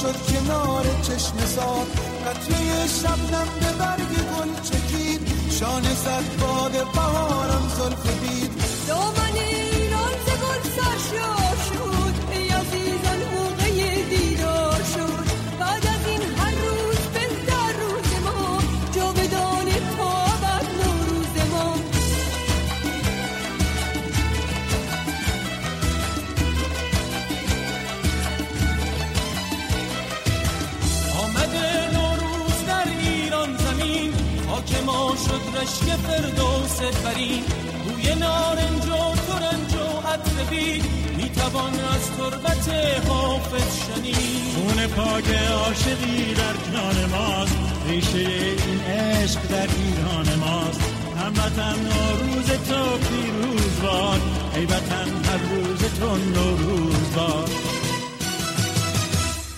شد کنار چشم سار قطره شبنم به برگ گل چکید. شانه زد باد بهارم زلف بید رشک فردوس برین بوی نارنج و ترنج و عطر بید می‌توان از تربت حافظ شنید. خون پاک عاشقی در جان ماست. ریشه این عشق در ایران ماست. هموطن نوروز تو پیروز باد. ای وطن هر روز تو نوروز باد.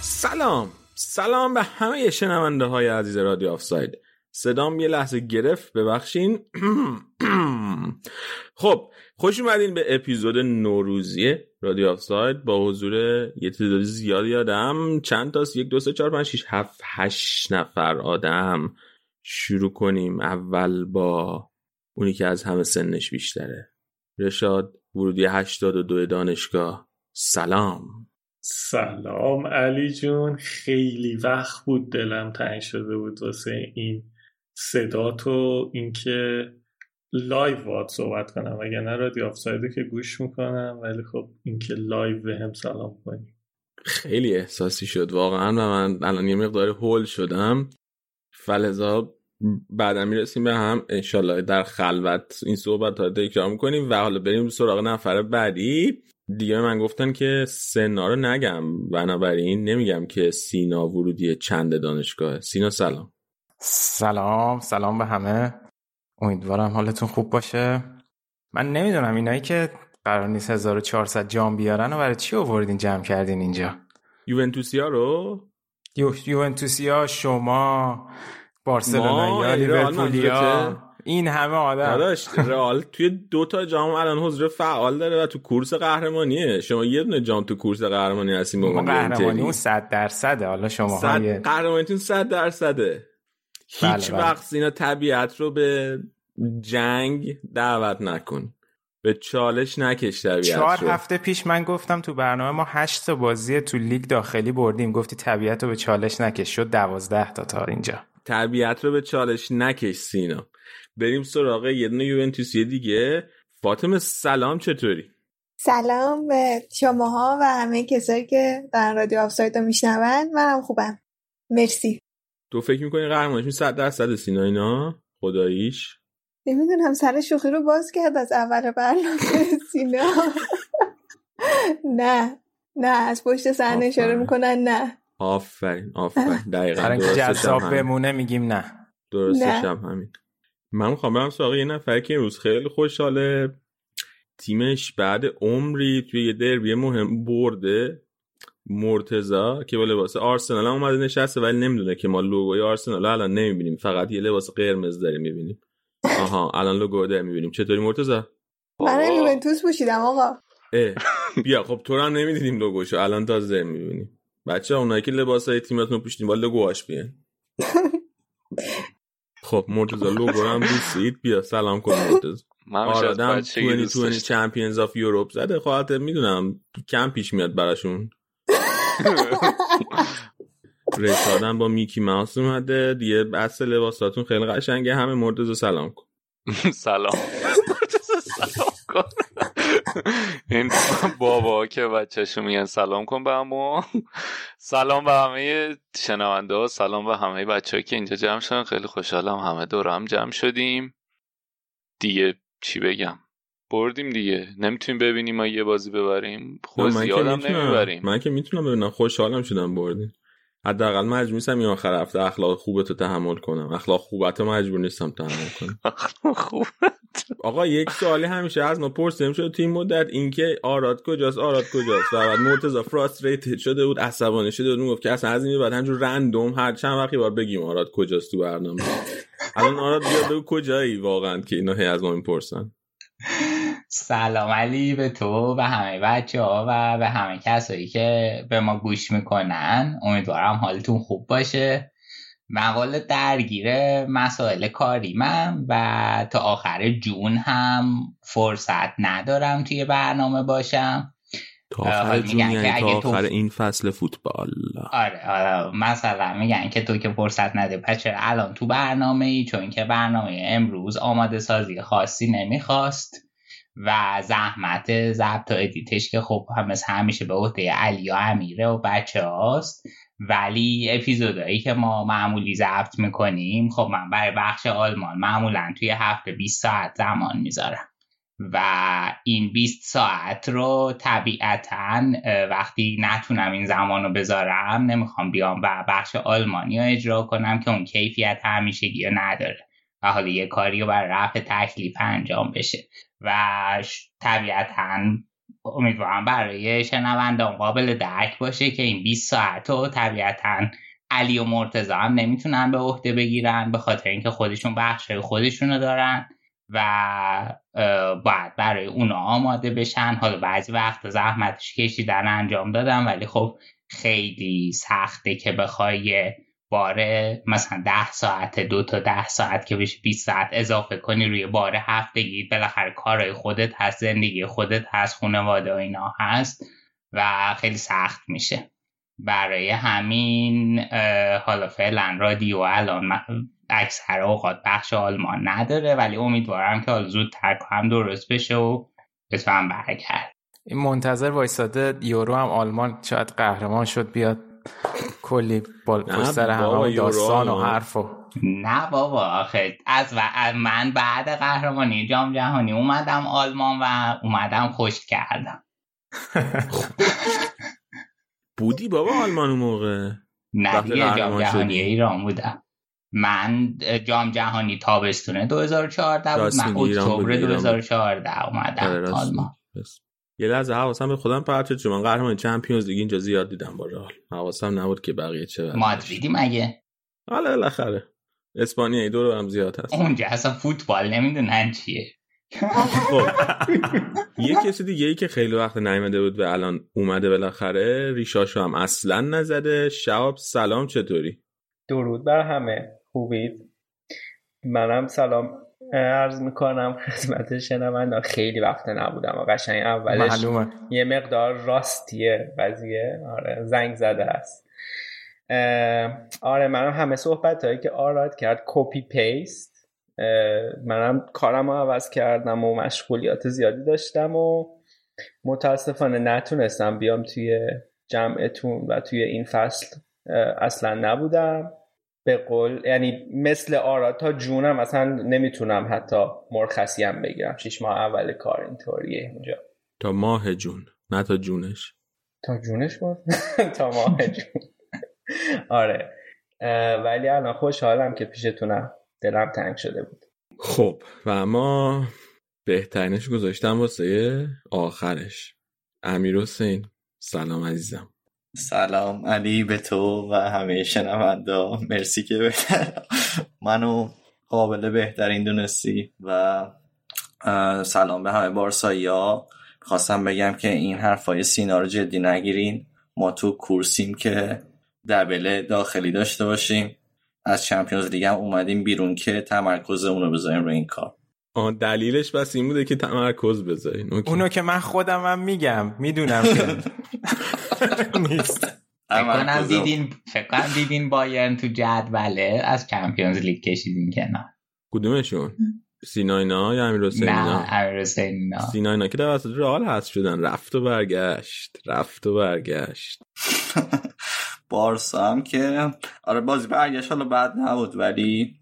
سلام. سلام به همه شنونده های عزیز رادیو آفساید. صدام یه لحظه گرفت ببخشین. خب خوش اومدین به اپیزود نوروزی رادیو آفساید. با حضور یه تعداد زیادی آدم چند تاست؟ یک دو سه چهار پنج شیش هفت هشت نفر آدم شروع کنیم. اول با اونی که از همه سنش بیشتره. رشاد ورودی 82 دانشگاه. سلام. سلام علی جون. خیلی وقت بود دلم تنگ شده بود واسه این صدا تو اینکه live باهات صحبت کنم وگرنه رادیو آفسایدو که گوش می‌کنم ولی خب اینکه live به هم سلام کنی. خیلی احساسی شد واقعا و من الان یه مقدار هول شدم. فلذا بعدا می‌رسیم به هم. انشالله در خلوت این صحبت ها تکرار می‌کنیم و حالا بریم سراغ نفر بعدی. دیگه من گفتن که سنا رو نگم بنابراین نمیگم که سینا ورودی چند دانشگاه سینا سلام. سلام سلام به همه. امیدوارم حالتون خوب باشه. من نمی‌دونم اینایی که قرار نیست 1400 جام بیارن و برای چی آوردین جمع کردین اینجا؟ یوونتوسیا رو؟ یو یوونتوسیا شما بارسلونا یا لیورپولیا؟ این همه آدم. داداش رئال توی دو تا جام الان حضور فعال داره و تو کورس قهرمانیه. شما یه دونه جام تو کورس قهرمانی هستیم به ما قهرمانی. اون صد درصده. حالا شما صد قهرمانیتون صد درصده. هیچ بله. وقت اینا طبیعت رو به جنگ دعوت نکن. به چالش نکش طبیعت چهار رو. هفته پیش من گفتم تو برنامه ما هشت تا بازی تو لیگ داخلی بردیم. گفتی طبیعت رو به چالش نکش. شد دوازده تا تا اینجا. طبیعت رو به چالش نکش سینا. بریم سراغ یه دونه یوونتوسی دیگه. فاطمه سلام چطوری؟ سلام به شماها و همه کسایی که در رادیو آفساید رو میشنون. منم خوبم. مرسی. تو فکر می‌کنی قهرمانیشون صد درصد سینا اینا؟ خداییش. نمی‌دونم سر شوخی رو باز کرد از اول برنامه سینا. نه نه از پشت صحنه اشاره. می‌کنن نه. آفرین آفرین. دقیقا برای جذاب. بمونه میگیم نه. درستش. هم همین. من می‌خوام برم سراغ یه نفر که امروز خیلی خوشحاله. تیمش بعد عمری توی یه دربی مهم برده. مرتزا که با لباس آرسنال هم اومده نشسته ولی نمی‌دونه که ما لوگوی آرسنال الان نمی‌بینیم. فقط یه لباس قرمز داریم می‌بینیم. آها الان لوگو رو داریم می‌بینیم. چطوری مرتزا؟ من یوونتوس پوشیدم آقا. اه. بیا خب تو هم نمی‌دیدیم لوگوشو. الان تازه داریم می‌بینیم. بچه اونایی که لباس های تیمتون رو پوشیدین با لوگوهاش بیان. خب مرتزا لوگو رو هم دوستید؟ بیا سلام کن مرتزا. من آرادم بچگی دوست 2020 داشتم. چمپیونز آف یوروپ زده. خواهد می‌دونم کم پیش میاد براشون. رسادن با میکی ماوس اومده. دیگه بس لباساتون خیلی قشنگه. همه مرتزا سلام کن. سلام. سلام کن. این بابا که بچهشو میگن سلام کن به همو سلام به همه شنونده ها. سلام به همه بچه که اینجا جمع شدن. خیلی خوشحالم همه دور هم جمع شدیم. دیگه چی بگم؟ بردیم دیگه. نمی‌تونیم ببینیم ما یه بازی ببریم. خود زیادم می‌تونم. نمی‌بریم. من که می‌تونم ببینم. خوشحالم شدم بردین حداقل مجبور نیستم این آخر هفته اخلاق خوبتو تحمل کنم. اخلاق خوبتو مجبور نیستم تحمل کنم. خوب آقا یک سوالی همیشه از ما پرسیدیم شده. تو این مدت اینکه آراد کجاست آراد کجاست؟ و بعد مرتضی فراستریتد شده بود عصبانی شده بود. می‌گفت که اصلا از این بعد همجور رندوم هر چند وقتی باید بگیم آراد کجاست تو برنامه. الان آراد بیا بگو کجایی واقعا که اینا هی از ما می‌پرسن. سلام علی به تو و همه بچه ها و به همه کسایی که به ما گوش می‌کنن. امیدوارم حالتون خوب باشه. مقاله درگیر مسائل کاریمم و تا آخر جون هم فرصت ندارم توی برنامه باشم. تا آخر جون یعنی تا اگه تو- آخر این فصل فوتبال. آره آره مثلا میگن که تو که فرصت نده پس چرا الان تو برنامه ای چون که برنامه امروز آماده سازی خاصی نمی‌خواست. و زحمت ضبط و ادیتش که خب هم مثل همیشه به عهده علی و امیره و بچه هاست. ولی اپیزودهایی که ما معمولی ضبط می‌کنیم خب من برای بخش آلمان معمولا توی هفته 20 ساعت زمان می‌ذارم. و این 20 ساعت رو طبیعتا وقتی نتونم این زمان رو بذارم نمی‌خوام بیام و بخش آلمانی رو اجرا کنم که اون کیفیت همیشگی نداره. و حالا یه کاری رو برای رفع تکلیف انجام بشه. و طبیعتا امیدوارم برای شنوندان قابل درک باشه که این 20 ساعت رو طبیعتا علی و مرتضی هم نمی‌تونن به عهده بگیرن به خاطر اینکه خودشون بخش خودشونو دارن و باید برای اونا آماده بشن. حالا بعضی وقت زحمتش کشیدن انجام دادم ولی خب خیلی سخته که بخوای باره مثلا ده ساعت دو تا ده ساعت که بشه 20 ساعت اضافه کنی روی باره هفتگی بالاخره کارهای خودت هست زندگی خودت هست خانواده و اینا هست و خیلی سخت میشه. برای همین حالا فعلا رادیو الان اکثر اوقات بخش آلمان نداره ولی امیدوارم که حالا زودتر هم درست بشه و بتونم برگرد. این منتظر وایساده یورو هم آلمان شاید قهرمان شد بیاد. کلی بال نه پشت سر همه داستان و. حرف و نه بابا آخه از, و... از من بعد قهرمانی جام جهانی اومدم آلمان و اومدم خوش کردم بودی بابا آلمان اون موقع نه دیگه جام جهانی. ایران بودم من جام جهانی تابستونه 2014 بود من اکتبر بودی، ایران بود. 2014 آره، اومدم راست آلمان. یه لحظه حواسم به خودم پرت شد چون من قهرمان چمپیونز لیگ اینجا زیاد دیدم با رئال حواسم نبود که بقیه چه. مادریدی مگه؟ حالا بالاخره. اسپانیایی دور هم زیاد هست. اونجا اصلا فوتبال نمی‌دونن چیه. خب. یه کسی دیگه ای که خیلی وقت نیومده بود و الان اومده بالاخره ریشاشو هم اصلا نزده. شهاب سلام چطوری؟ درود بر همه. خوبید؟ منم سلام. عرض می‌کنم خدمت شنوندان خیلی وقت نبودم و قشنگ اولش معلومه. یه مقدار راستیه قضیه. آره زنگ زده است. آره منم همه صحبت هایی که آراد کرد کپی پیست منم کارم رو عوض کردم و مشغولیات زیادی داشتم و متاسفانه نتونستم بیام توی جمعتون و توی این فصل اصلا نبودم. به قول یعنی مثل آراد تا جونم اصلا نمی‌تونم حتی مرخصی هم بگیرم. شیش ماه اول کار اینطوریه اینجا. تا ماه جون نه تا جونش. تا جونش بود؟ تا ماه جون. آره. ولی الان خوشحالم که پیشتونم دلم تنگ شده بود. خب و اما بهترینش گذاشتم واسه آخرش. امیر حسین سلام عزیزم. سلام علی به تو و همه شنوندا. مرسی که بهتر منو قابل بهترین دونستی و سلام به همه بارسایی ها. خواستم بگم که این حرفای سینا رو جدی نگیرین. ما تو کورسیم که دبل داخلی داشته باشیم. از چمپیونز لیگ هم اومدیم بیرون که تمرکزمون رو بذاریم روی این کار. آه دلیلش بس این بوده که تمرکز بذارین. اونو که من خودم هم میگم می‌دونم که نیست. فکر کنم تمرکزمون- دیدین فکر کنم دیدین بایرن تو جدوله. از چمپیونز لیگ کشیدین کنار. کدومشون؟ سیناینا یا امیر حسین نه امیر حسین اینا سیناینا که توسط رئال هست شدن. رفت و برگشت. رفت و برگشت. بارسا هم که آره بازی برگشت. حالا بعد نبود ولی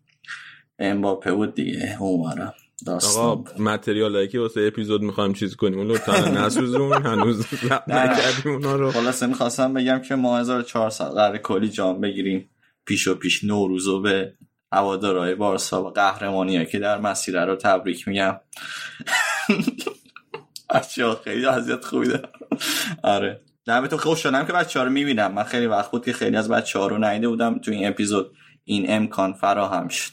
امباپه بود دیگه. اونورم آقا. متریال هایی که واسه اپیزود می‌خوایم چیز کنیم اون لطفا نسوزون هنوز. نکردیم اونا رو. خلاصه می‌خواستم بگم که ما 1400 قرار کلی جام بگیریم. پیش و پیش نوروزو به هوادارهای بارسا و قهرمانی که در مسیر رو تبریک میگم. بچه ها خیلی وضعیت خوبی دارم. آره. نه به تو خوشحالم که بچه ها رو می‌بینم. من خیلی وقت بود که خیلی از بچه ها رو ندیده بودم تو این اپیزود. این امکان فراهم شد.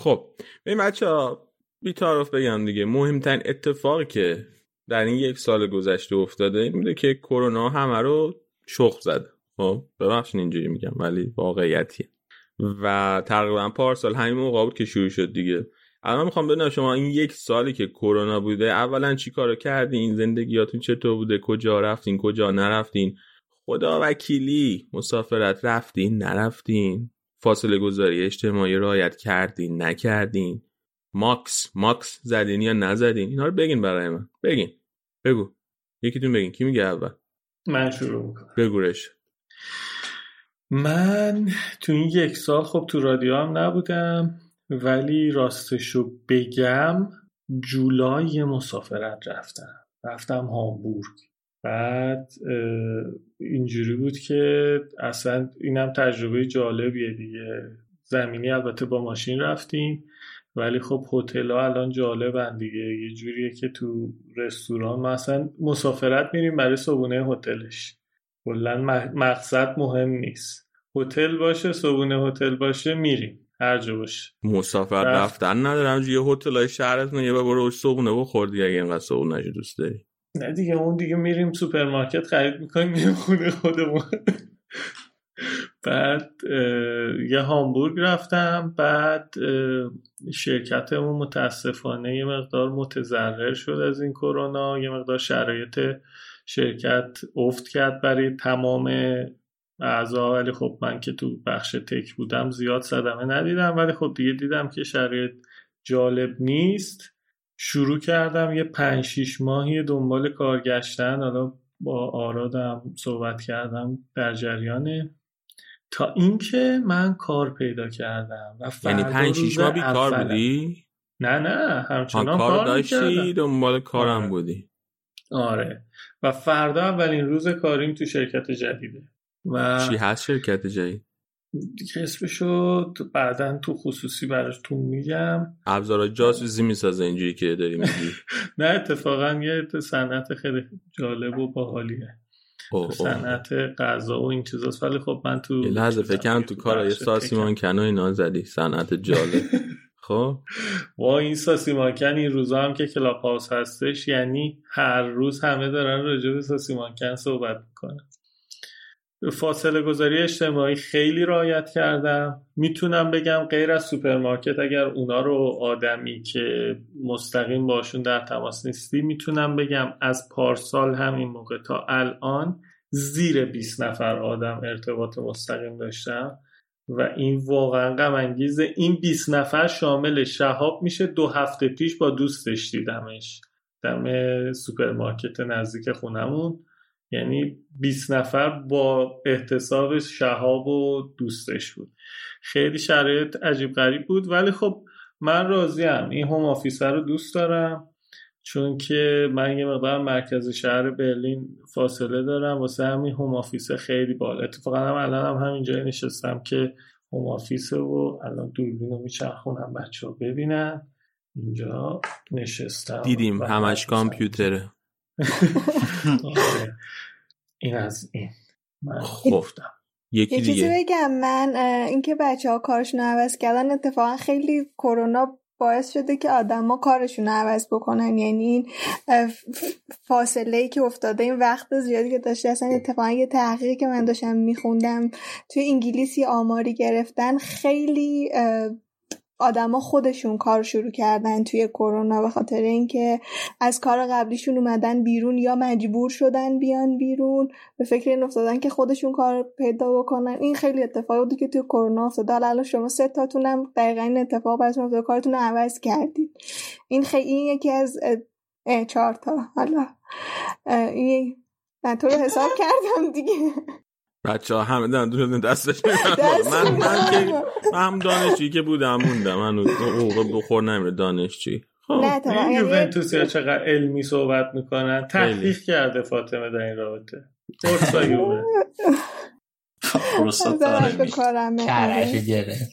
خب ببین بچه ها بیتارف بگم دیگه. مهمترین اتفاقی که در این یک سال گذشته افتاده این بوده که کرونا همه رو شخ زده. خب ببخشید اینجوری میگم ولی واقعیتیه. و تقریبا پارسال همین موقع بود که شروع شد دیگه. الان می‌خوام بدونم شما این یک سالی که کرونا بوده اولا چی کارو کردین؟ زندگیاتون چطور بوده؟ کجا رفتین؟ کجا نرفتین؟ خدا وکیلی مسافرت رفتین؟ نرفتین؟ فاصله گذاری اجتماعی رعایت کردین؟ نکردین؟ ماکس ماکس زدین یا نزدین؟ اینا رو بگین برای من. بگین. بگو. یکیتون بگین. کی میگه اول؟ من شروع می‌کنم. بگورش من تو این یک سال خب تو رادیو هم نبودم ولی راستشو بگم جولای مسافرت رفتم. رفتم هامبورگ. بعد اینجوری بود که اصلا اینم تجربه جالبیه دیگه. زمینی البته با ماشین رفتیم. ولی خب هتل ها الان جالبن دیگه. یه جوریه که تو رستوران مثلا مسافرت میریم برای صبونه هتلش. کلا مقصد مهم نیست. هتل باشه صبونه هتل باشه میریم. هر جا باشه. مسافر رفتن ندارم یه هتل های شهرتون یه برو صبونه بخور دیگه اگه اینقدر صبونه دوست داری. نه دیگه اون دیگه میریم سوپرمارکت خرید می‌کنیم میریم خونه خودمون. بعد یه هامبورگ رفتم بعد شرکتمون متاسفانه یه مقدار متضرر شد از این کرونا یه مقدار شرایط شرکت افت کرد برای تمام اعضا. ولی خب من که تو بخش tech بودم زیاد صدمه ندیدم. ولی خب دیگه دیدم که شرایط جالب نیست. شروع کردم یه پنج شیش ماهی دنبال کار گشتن حالا با آرادم صحبت کردم در جریانه تا اینکه من کار پیدا کردم و یعنی پنج شیش ماه بی کار بودی؟ نه نه همچنان کار, کار داشتی دنبال کارم آره. بودی. آره. و فردا اولین روز کاریم تو شرکت جدیده. و چی هست شرکت جدید؟ دیگه اسمشو بعدا تو خصوصی براتون میگم. ابزار جاسوسی می‌سازه اینجوری که داری میگی. نه اتفاقا یه صنعت خیلی جالب و باحالیه. صنعت غذا و این چیزاست. ولی خب من تو یه لحظه فکرم تو کار یه ساسی مانکن و اینا زدی صنعت جالب. خب. وا این ساسی مانکن این روزا هم که کلاب هاوس هستش یعنی هر روز همه دارن راجع به ساسی مانکن صحبت می‌کنن. فاصله گذاری اجتماعی خیلی رعایت کردم. می‌تونم بگم غیر از سوپرمارکت اگر اونا رو آدمی که مستقیم باشون در تماس نیستی می‌تونم بگم از پارسال همین موقع تا الان زیر 20 نفر آدم ارتباط مستقیم داشتم و این واقعا غم انگیزه. این 20 نفر شامل شهاب میشه دو هفته پیش با دوستش دیدمش. دم سوپرمارکت نزدیک خونمون. یعنی 20 نفر با احتساب شهاب و دوستش بود. خیلی شرایط عجیب غریب بود ولی خب من راضیم. این home office رو دوست دارم چون که من یه مقدار مرکز شهر برلین فاصله دارم. واسه همین home office خیلی بالا اتفاقا هم الان هم همین جای نشستم که home office ه و الان دوربین رو میچرخونم بچه ها ببینن. اینجا نشستم. دیدیم همش کامپیوتره. این از این. من خب یکی یه چیزی بگم. من اینکه بچه ها کارشون عوض کردن اتفاقا خیلی کرونا باعث شده که آدما کارشون عوض بکنن. یعنی این فاصله ای که افتاده این وقت زیادی که داشته اصلا اتفاقا یه تحقیقی که من داشتم میخوندم توی انگلیسی آماری گرفتن خیلی آدما خودشون کار شروع کردن توی کرونا به خاطر اینکه از کار قبلیشون اومدن بیرون یا مجبور شدن بیان بیرون به فکر این افتادن که خودشون کار پیدا بکنن. این خیلی اتفاقی بود که توی کرونا افتاد الان شما سه تاتونم دقیقا این اتفاق براتون افتاد کارتون رو عوض کردید. این خیلی این یکی از چهار تا. حالا این من تو رو حساب کردم دیگه. بچه ها همه دارن دونه دستش من من که من هم دانشجویی که بودم موندم. من حقوق بخور نمیره دانشجویی. نه این یوونتوس یا چقدر علمی صحبت می‌کنن. تحقیق کرده فاطمه در این رابطه. فرسا یووه کرش گرفت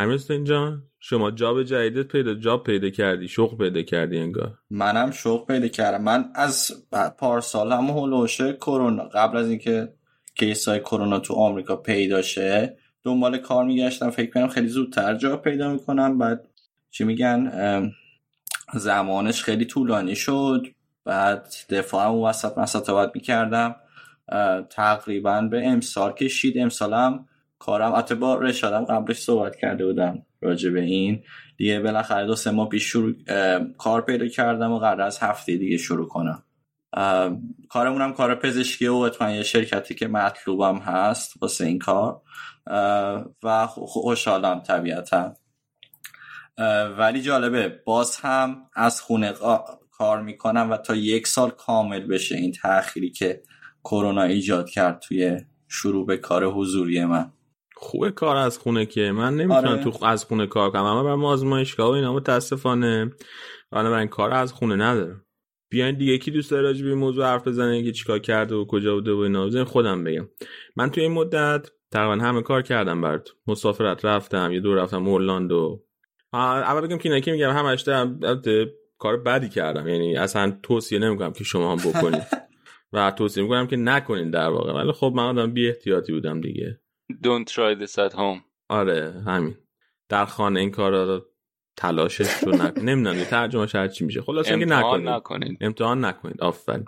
امیر جان شما جاب جدیدت پیدا جاب پیدا کردی شغل پیدا کردی انگار. منم شغل پیدا کردم. من از پارسال هم هولوشه کرونا قبل از اینکه کیسای کرونا تو آمریکا پیدا شه دنبال کار میگشتم. فکر کنم خیلی زودتر جاب پیدا می‌کنم. بعد چی میگن زمانش خیلی طولانی شد. بعد دفاع اون وسط من باید می‌کردم. تقریبا به امسال کشید. امسالم کارم. حتی با رشادم قبلش صحبت کرده بودم راجع به این. دیگه بالاخره دو سه ماه پیش شروع کار پیدا کردم و قرار از هفته دیگه شروع کنم. کارمونم کار پزشکی و اتفاقا یه شرکتی که مطلوبم هست واسه این کار. و خوشحالم طبیعتا. ولی جالبه باز هم از خونه کار می‌کنم و تا یک سال کامل بشه این تأخیری که کرونا ایجاد کرد توی شروع به کار حضوری من. خوبه کار از خونه که. من نمی‌تونم آره. تو از خونه کار کنم. اما برای آزمایشگاه و اینا متاسفانه این کار از خونه ندارم. بیاین دیگه کی دوست داره راجع به موضوع حرف بزنه که چیکار کرده و کجا بوده و اینا. خودم بگم. من توی این مدت تقریبا همه کار کردم برات. مسافرت رفتم یه دور رفتم اورلاندو اول بگم که که میگم؟ همش کار بدی کردم. یعنی اصلا توصیه نمی‌کنم که شما هم بکنید. و توصیه می‌کنم که نکنید در واقع. ولی خب من آدم بی احتیاطی بودم دیگه. Don't try this at home. آره همین. در خانه این کار رو تلاشش رو نکنید نمی‌دونم ترجمه هر چی میشه. خلاص اینکه نکنید. نکنید. امتحان نکنید. آفرین.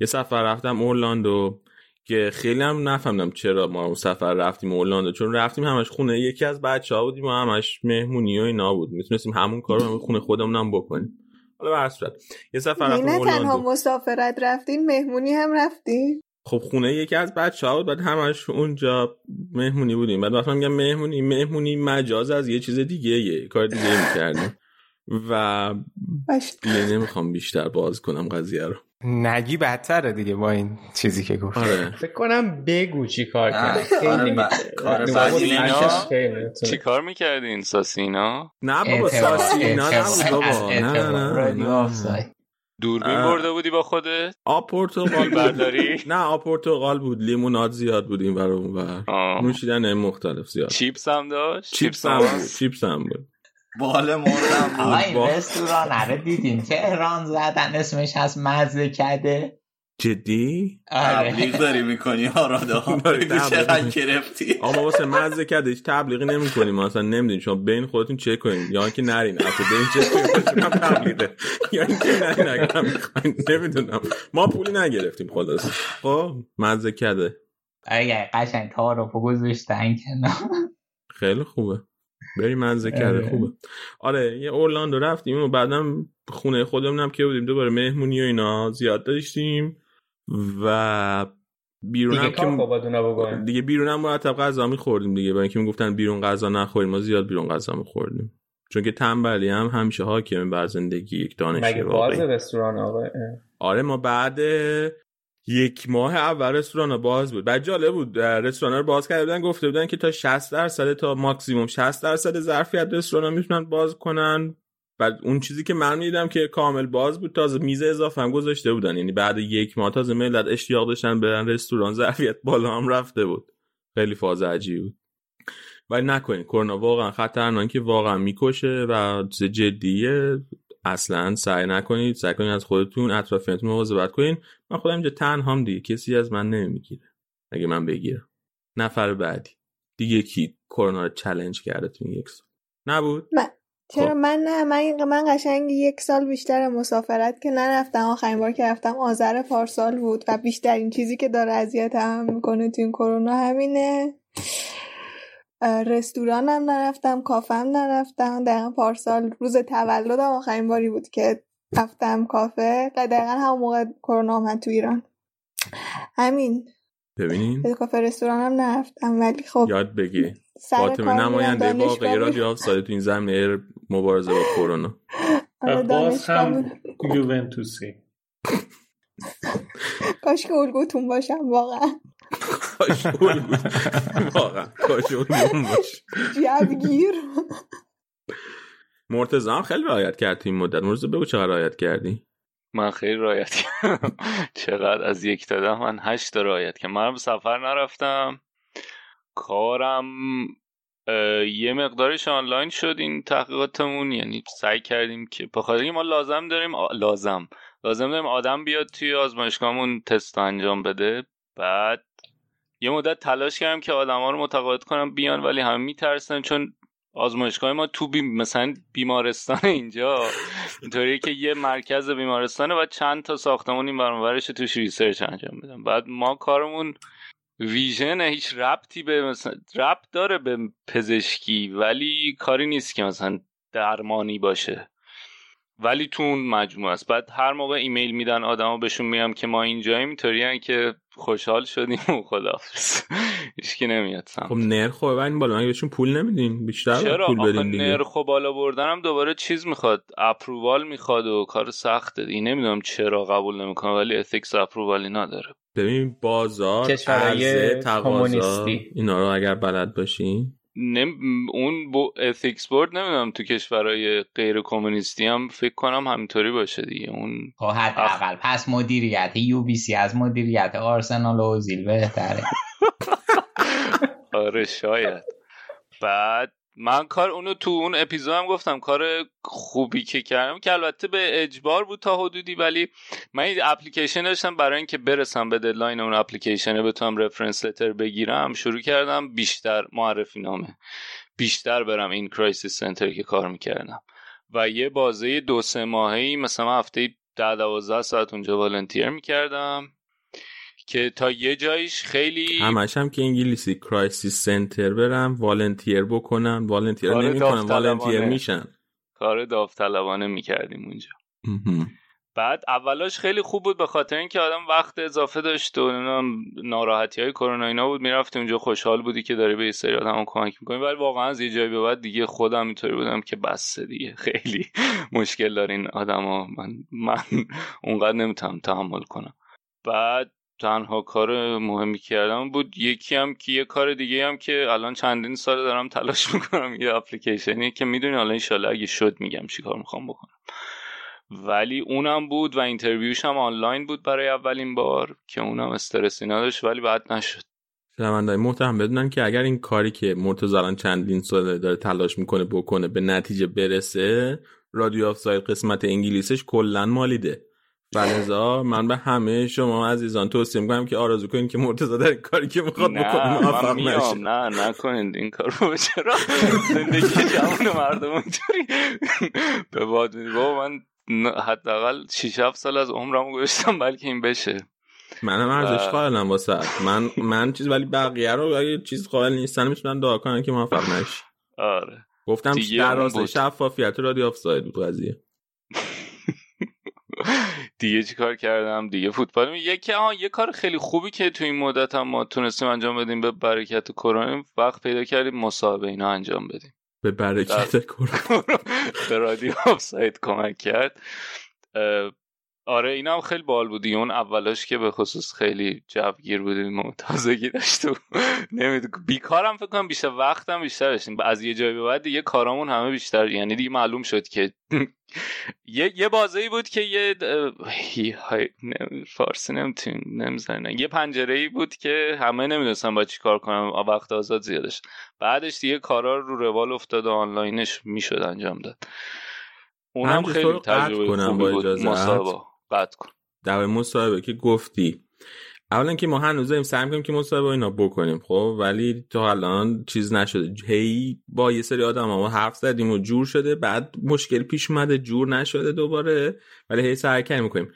یه سفر رفتم اورلاندو که خیلی هم نفهمیدم چرا ما اون سفر رفتیم اورلاندو چون رفتیم همش خونه یکی از بچه ها بودیم و همش مهمونی و اینا بود. می‌تونستیم همون کار رو خونه خودمون هم بکنیم. حالا به صورت. یه سفر رفتیم نه تنها مسافرت رفتین مهمونی هم رفتین خب خونه یکی از بچه ها بود بعد همش اونجا مهمونی بودیم. بعد وقتی میگم مهمونی مهمونی مجاز از یه چیز دیگه یه کار دیگه می‌کردیم. و دیگه نمی‌خوام بیشتر باز کنم قضیه رو. نگی بدتره دیگه با این چیزی که گفت آره. فکر کنم بگو چی کار کرد چی کار می‌کردین؟ ساسینا نه بابا ساسینا نبود بابا. نه نه نه دوربین برده بودی با خودت؟ آب پرتقال برداری؟ نه آب پرتقال بود. لیموناد زیاد بود این ور اون نوشیدن مختلف زیاد چیپس هم داشت؟ چیپس هم چیپس هم بود. بال مردم بود. این رستوران رو دیدیم تهران زدن اسمش هست مزه کده. جدی؟ تبلیغ داری می‌کنی آرادا چقدر گرفتی؟ آما واسه مزه کرده هیچ تبلیغی نمی‌کنیم. ما اصلا نمی‌دونیم شما بین خودتون چک کنین. یا اینکه نرین. اصلا بین چک کنین. تبلیغه. یا اینکه نرین اگر می‌خواین. نمی‌دونم. ما پولی نگرفتیم خلاص خب مزه کرده اگه قشنگ تعارف گذاشتن که خیلی خوبه. بری منزه کرده خوبه. آره یه اورلاندو رفتیم. و بعدم خونه خودمونم که بودیم. دوباره مهمونی و اینا زیاد داشتیم. و بیرون دیگه هم که دیگه بیرون هم مرتب غذا میخوردیم دیگه. برای اینکه می‌گفتن بیرون غذا نخوریم ما زیاد بیرون غذا میخوردیم. چون که تنبلی هم همیشه حاکمه بر زندگی یک دانشجو مگه باز رستوران آقا؟ آره ما بعد یک ماه اول رستوران باز بود. بعد جالب بود رستوران رو باز کرده بودن گفته بودن که تا 60 درصد تا ماکسیموم 60 درصد ظرفیت رستوران می‌تونن باز کنن. بعد اون چیزی که من می‌دیدم که کامل باز بود تازه میز اضافه هم گذاشته بودن. یعنی بعد یک ماه تازه ملت اشتیاق داشتن برن رستوران ظرفیت بالا هم رفته بود. خیلی فاز عجیب بود. ولی نکنید کرونا واقعا خطرناکه واقعا می‌کشه و چیز جدیه. اصلا سعی نکنید سعی کنید از خودتون اطرافیانتون مواظبت کنین. من خودم اینجا تنهام دیگه کسی از من نمی‌گیره. اگه من بگیرم. نفر بعدی. دیگه کی کرونا رو چالش کرده تو یک سال؟ نبود؟ من چرا خب. من نه؟ من من قشنگ یک سال بیشتر مسافرت که نرفتم. آخرین بار که رفتم آذر پارسال بود و بیشترین چیزی که داره اذیت هم می‌کنه تو این کرونا همینه. رستورانم نرفتم کافم نرفتم. دقیقا پارسال روز تولدم آخرین باری بود که رفتم کافه. و دقیقا همون موقع کرونا آمد تو ایران. همین. ببینین کافه رستورانم نرفتم ولی خب یاد بگی فاطمه نماینده واقعی رادیو آف ساده تو این زمینه مبارزه با کرونا. آره، باز هم یوونتوسی. کاش که الگوتون باشم واقعا. کاش واقعا کاش اون باش. جبگیر مرتضی هم خیلی رایت کرد این مدت. مرتضی بگو چقدر رایت کردی؟ من خیلی رایت کردم. چقدر از یک دادم من هشت رایت که من سفر نرفتم. کارم یه مقدارش آنلاین شد این تحقیقاتمون. یعنی سعی کردیم که بخاطر ما لازم داریم لازم. لازم داریم آدم بیاد توی آزمایشگاهمون تست انجام بده. بعد یه مدت تلاش کردم که آدما رو متقاعد کنم بیان ولی همه میترسن چون آزمایشگاه ما تو بی... مثلا بیمارستان اینجا. اینطوریه که یه مرکز بیمارستانه و چند تا ساختمون این ور اون ورش توش research انجام بدن بعد ما کارمون vision هیچ ربطی به مثلا ربط داره به پزشکی ولی کاری نیست که مثلا درمانی باشه. ولی تو اون مجموعه است. بعد هر موقع ایمیل میدن آدما بهشون میگم که ما اینجاییم اینطوری که خوشحال شدیم و خداحافظ. هیچکی نمیاد سمت. خب نرخ این بالا. مگه بهشون پول نمیدین؟ بیشتر چرا؟ پول بدین دیگه. نرخ بالا بردنم دوباره چیز می‌خواد. approval می‌خواد و کار سخته. این نمی‌دونم چرا قبول نمی‌کنه ولی ethics approval ی نداره. ببین بازار کشورهای عرضه تقاضا کمونیستی. اینا رو اگر بلد باشین نم... اون بو... ethics board نمی‌دونم تو کشورهای غیر کمونیستی هم فکر کنم همینطوری باشه دیگه. اون خب حداقل. پس مدیریت. UBC از مدیریت آرسنال و اوزیل بهتره. آره شاید. بعد من کار اونو تو اون اپیزود هم گفتم کار خوبی که کردم که البته به اجبار بود تا حدودی ولی من این اپلیکیشن داشتم برای اینکه برسم به deadline اون اپلیکیشنه بتونم reference letter بگیرم شروع کردم بیشتر معرفی نامه بیشتر برم این crisis center که کار می‌کردم. و یه بازه دو سه ماهی مثلا هفته ده دوازده ساعت اونجا volunteer می‌کردم. که تا یه جایش خیلی همش هم که انگلیسی crisis center برم volunteer بکنن. volunteer داوطلبانه. volunteer میشن. کار داوطلبانه می‌کردیم اونجا. بعد اولاش خیلی خوب بود به خاطر اینکه آدم وقت اضافه داشت و ناراحتی های کرونا اینا بود. می‌رفتی اونجا خوشحال بودی که داری به یه سری آدم کمک می‌کنی. ولی واقعا از یه جایی به بعد دیگه خودم اینطوری بودم که بسه دیگه. خیلی مشکل دارین آدما من من اونقدر نمی‌تونم تحمل کنم. بعد تنها کار مهمی کردم بود یکی هم که یه کار دیگه هم که الان چندین سال دارم تلاش می‌کنم یه اپلیکیشنی که می‌دونی حالا انشالله اگه شد میگم چی کار می‌خوام بکنم. ولی اونم بود و اینترویوش هم آنلاین بود برای اولین بار که اونم استرسی نداشت ولی بعد نشد. شنوندههای محترم بدونن که اگر این کاری که مرتضی الان چندین ساله داره تلاش می‌کنه بکنه به نتیجه برسه رادیو آف قسمت انگلیسش کلا مالیده. فلزا من به همه شما عزیزان توصیه می‌کنم که آرزو کنین که مرتضی در این کاری که می‌خواد بکنه نه موفق نشه. میام نه نکنید این کار رو چرا؟ زندگی جوان مردم اینطوری به باد. بابا من نه- حداقل 6 7 سال از عمرم گذاشتم بلکه این بشه. منم ارزش و- قائلم واسه من من چیز ولی بقیه رو اگه چیز قائل نیستن می‌تونن دعا کنن که موفق نشی. آره. گفتم در راستای بود. شفافیت رادیو آف ساید بود قضیه. دیگه چی کار کردم؟ دیگه فوتبال یکی آها یه کار خیلی خوبی که تو این مدت هم ما تونستیم انجام بدیم به برکت کرونا وقت پیدا کردیم مصاحبه اینا انجام بدیم. به برکت کرونا. به رادیو آفساید کمک کرد. آره اینا هم خیلی بال بود دیگه اون اولاش که به خصوص خیلی جوگیر بودیم و تازگی داشت و بیکارم فکر کنم بیشتر وقتم بیشتر داشتیم. از یه جایی به بعد دیگه کارامون همه بیشتر یعنی دیگه معلوم شد که یه یه بازه بود که یه فارسی نمی‌تونیم نمی‌زنن یه پنجره ای بود که همه نمی‌دونستن با چی کار کنم وقت آزاد زیادش. بعدش دیگه کارا رو روال افتاد و آنلاینش می‌شد انجام داد. اونم خیلی تجربه کنم با. مصاحبه قطع کن. در مصاحبه که گفتی. اولا که ما هنوز داریم سعی می‌کنیم که مصاحبه اینا بکنیم خب؟ ولی تا الان چیز نشده. هی با یه سری آدم ما حرف زدیم و جور شده بعد مشکل پیش اومده جور نشده دوباره ولی هی سعی کردیم می‌کنیم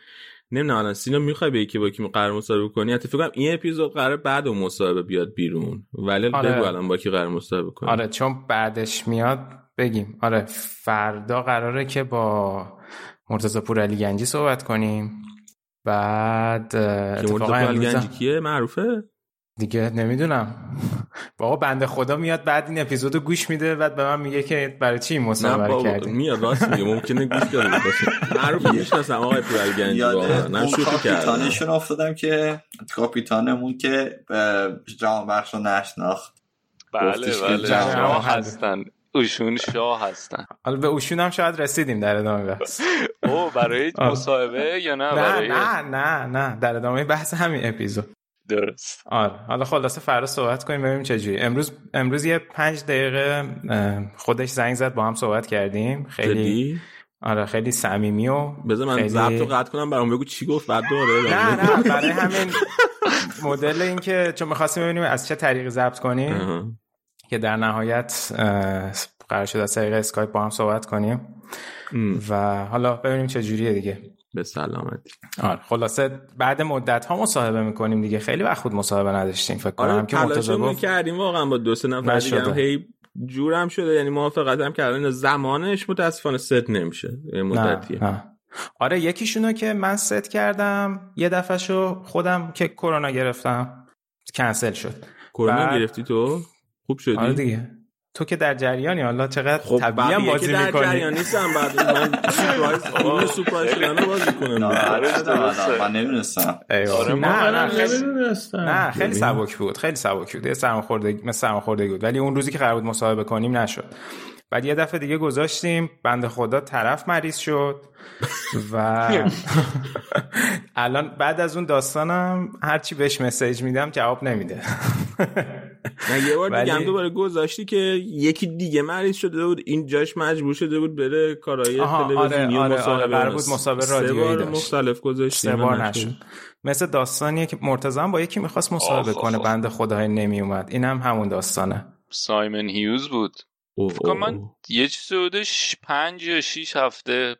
نمی‌دونم الان سینا می‌خوای به یکی با کی قرار مصاحبه کنی؟ حتی فکر کنم این اپیزود قرار بعد اون مصاحبه بیاد بیرون. ولی آره. بگو الان با کی قرار مصاحبه کنی. آره چون بعدش میاد بگیم. آره فردا قراره که با مرتضی پورعلی گنجی صحبت کنیم. بعد اتفاقا امروز گنجی کیه؟ معروفه؟ دیگه نمی‌دونم. بابا بنده خدا میاد بعد این اپیزودو گوش میده بعد به من میگه که برای چی این مصاحبه بابا کردیم میاد راست میگه ممکنه گوش داده باشه. معروف می‌شناسم آقای پورعلی گنجی یاد واقعا. نه اون شوخی کردم. کاپیتانشون افتادم که کاپیتانمون که اه، جهان بخش رو نشناخت. بله بله. هست. هستن. اوشون شاه هستن. حالا به اوشون هم شاید رسیدیم در ادامه بحث. او برای آه. مصاحبه یا نه؟ نه برای نه نه نه. در ادامه بحث همین اپیزود. درست. آره. حالا خلاصه فردا صحبت کنیم ببینیم چجوری امروز امروز یه پنج دقیقه خودش زنگ زد با هم صحبت کردیم. خیلی آره خیلی صمیمی و بذار من خیلی- ضبط رو قطع کنم برام بگو چی گفت بعد دوباره نه نه برای همین مدل این که چون می‌خواستیم ببینیم از چه طریقی ضبط کنیم. که در نهایت قرار شد از طریق اسکایپ با هم صحبت کنیم. و حالا ببینیم چه جوریه دیگه. به سلامتی. آره خلاصه بعد مدت ها مصاحبه می‌کنیم دیگه. خیلی وقت خود مصاحبه نداشتیم. فکر کنم آره که مرتضی کردیم. واقعا با دو سه نفر دیگه هی جورم شده. یعنی موافقت هم کردن زمانش متاسفانه ست نمیشه. یه مدتیه. نه، نه. آره یکیشونو که من ست کردم یه دفعه شو خودم که کرونا گرفتم کنسل شد. کرونا بعد- گرفتی تو؟ خوب شدی؟ آره دیگه. تو که در جریانی حالا چقدر خب طبیعی هم بقیه بازی که در می‌کنی؟ جریان نیستم بعد من اون سورپرایز شدن رو بازی کنم. الان. من نمی‌دونستم. نه خیلی. نمی‌دونستم. نه خیلی. سبک بود خیلی سبک بود. یه سرماخوردگی مثل سرماخوردگی بود. ولی اون روزی که قرار بود مصاحبه کنیم نشد. بعد یه دفعه دیگه گذاشتیم بنده خدا طرف مریض شد و الان بعد از اون داستانم هرچی بهش مسیج میدم جواب نمیده. نه یه بار دیگه هم دوباره گذاشتی که یکی دیگه مریض شده بود این جاش مجبور شده بود بره کارهای آها، تلویزیونی آره، و آره، آره، بود سه رادیویی بار داشت. مختلف گذاشتیم سه بار نشد. مثل داستانیه که مرتضی هم با یکی می‌خواست مصاحبه کنه. بنده خدای نمی اومد اینم همون داستانه. سایمن هیوز بود. فکر من. یه چیزی حدود ش- پنج یا شیش هفته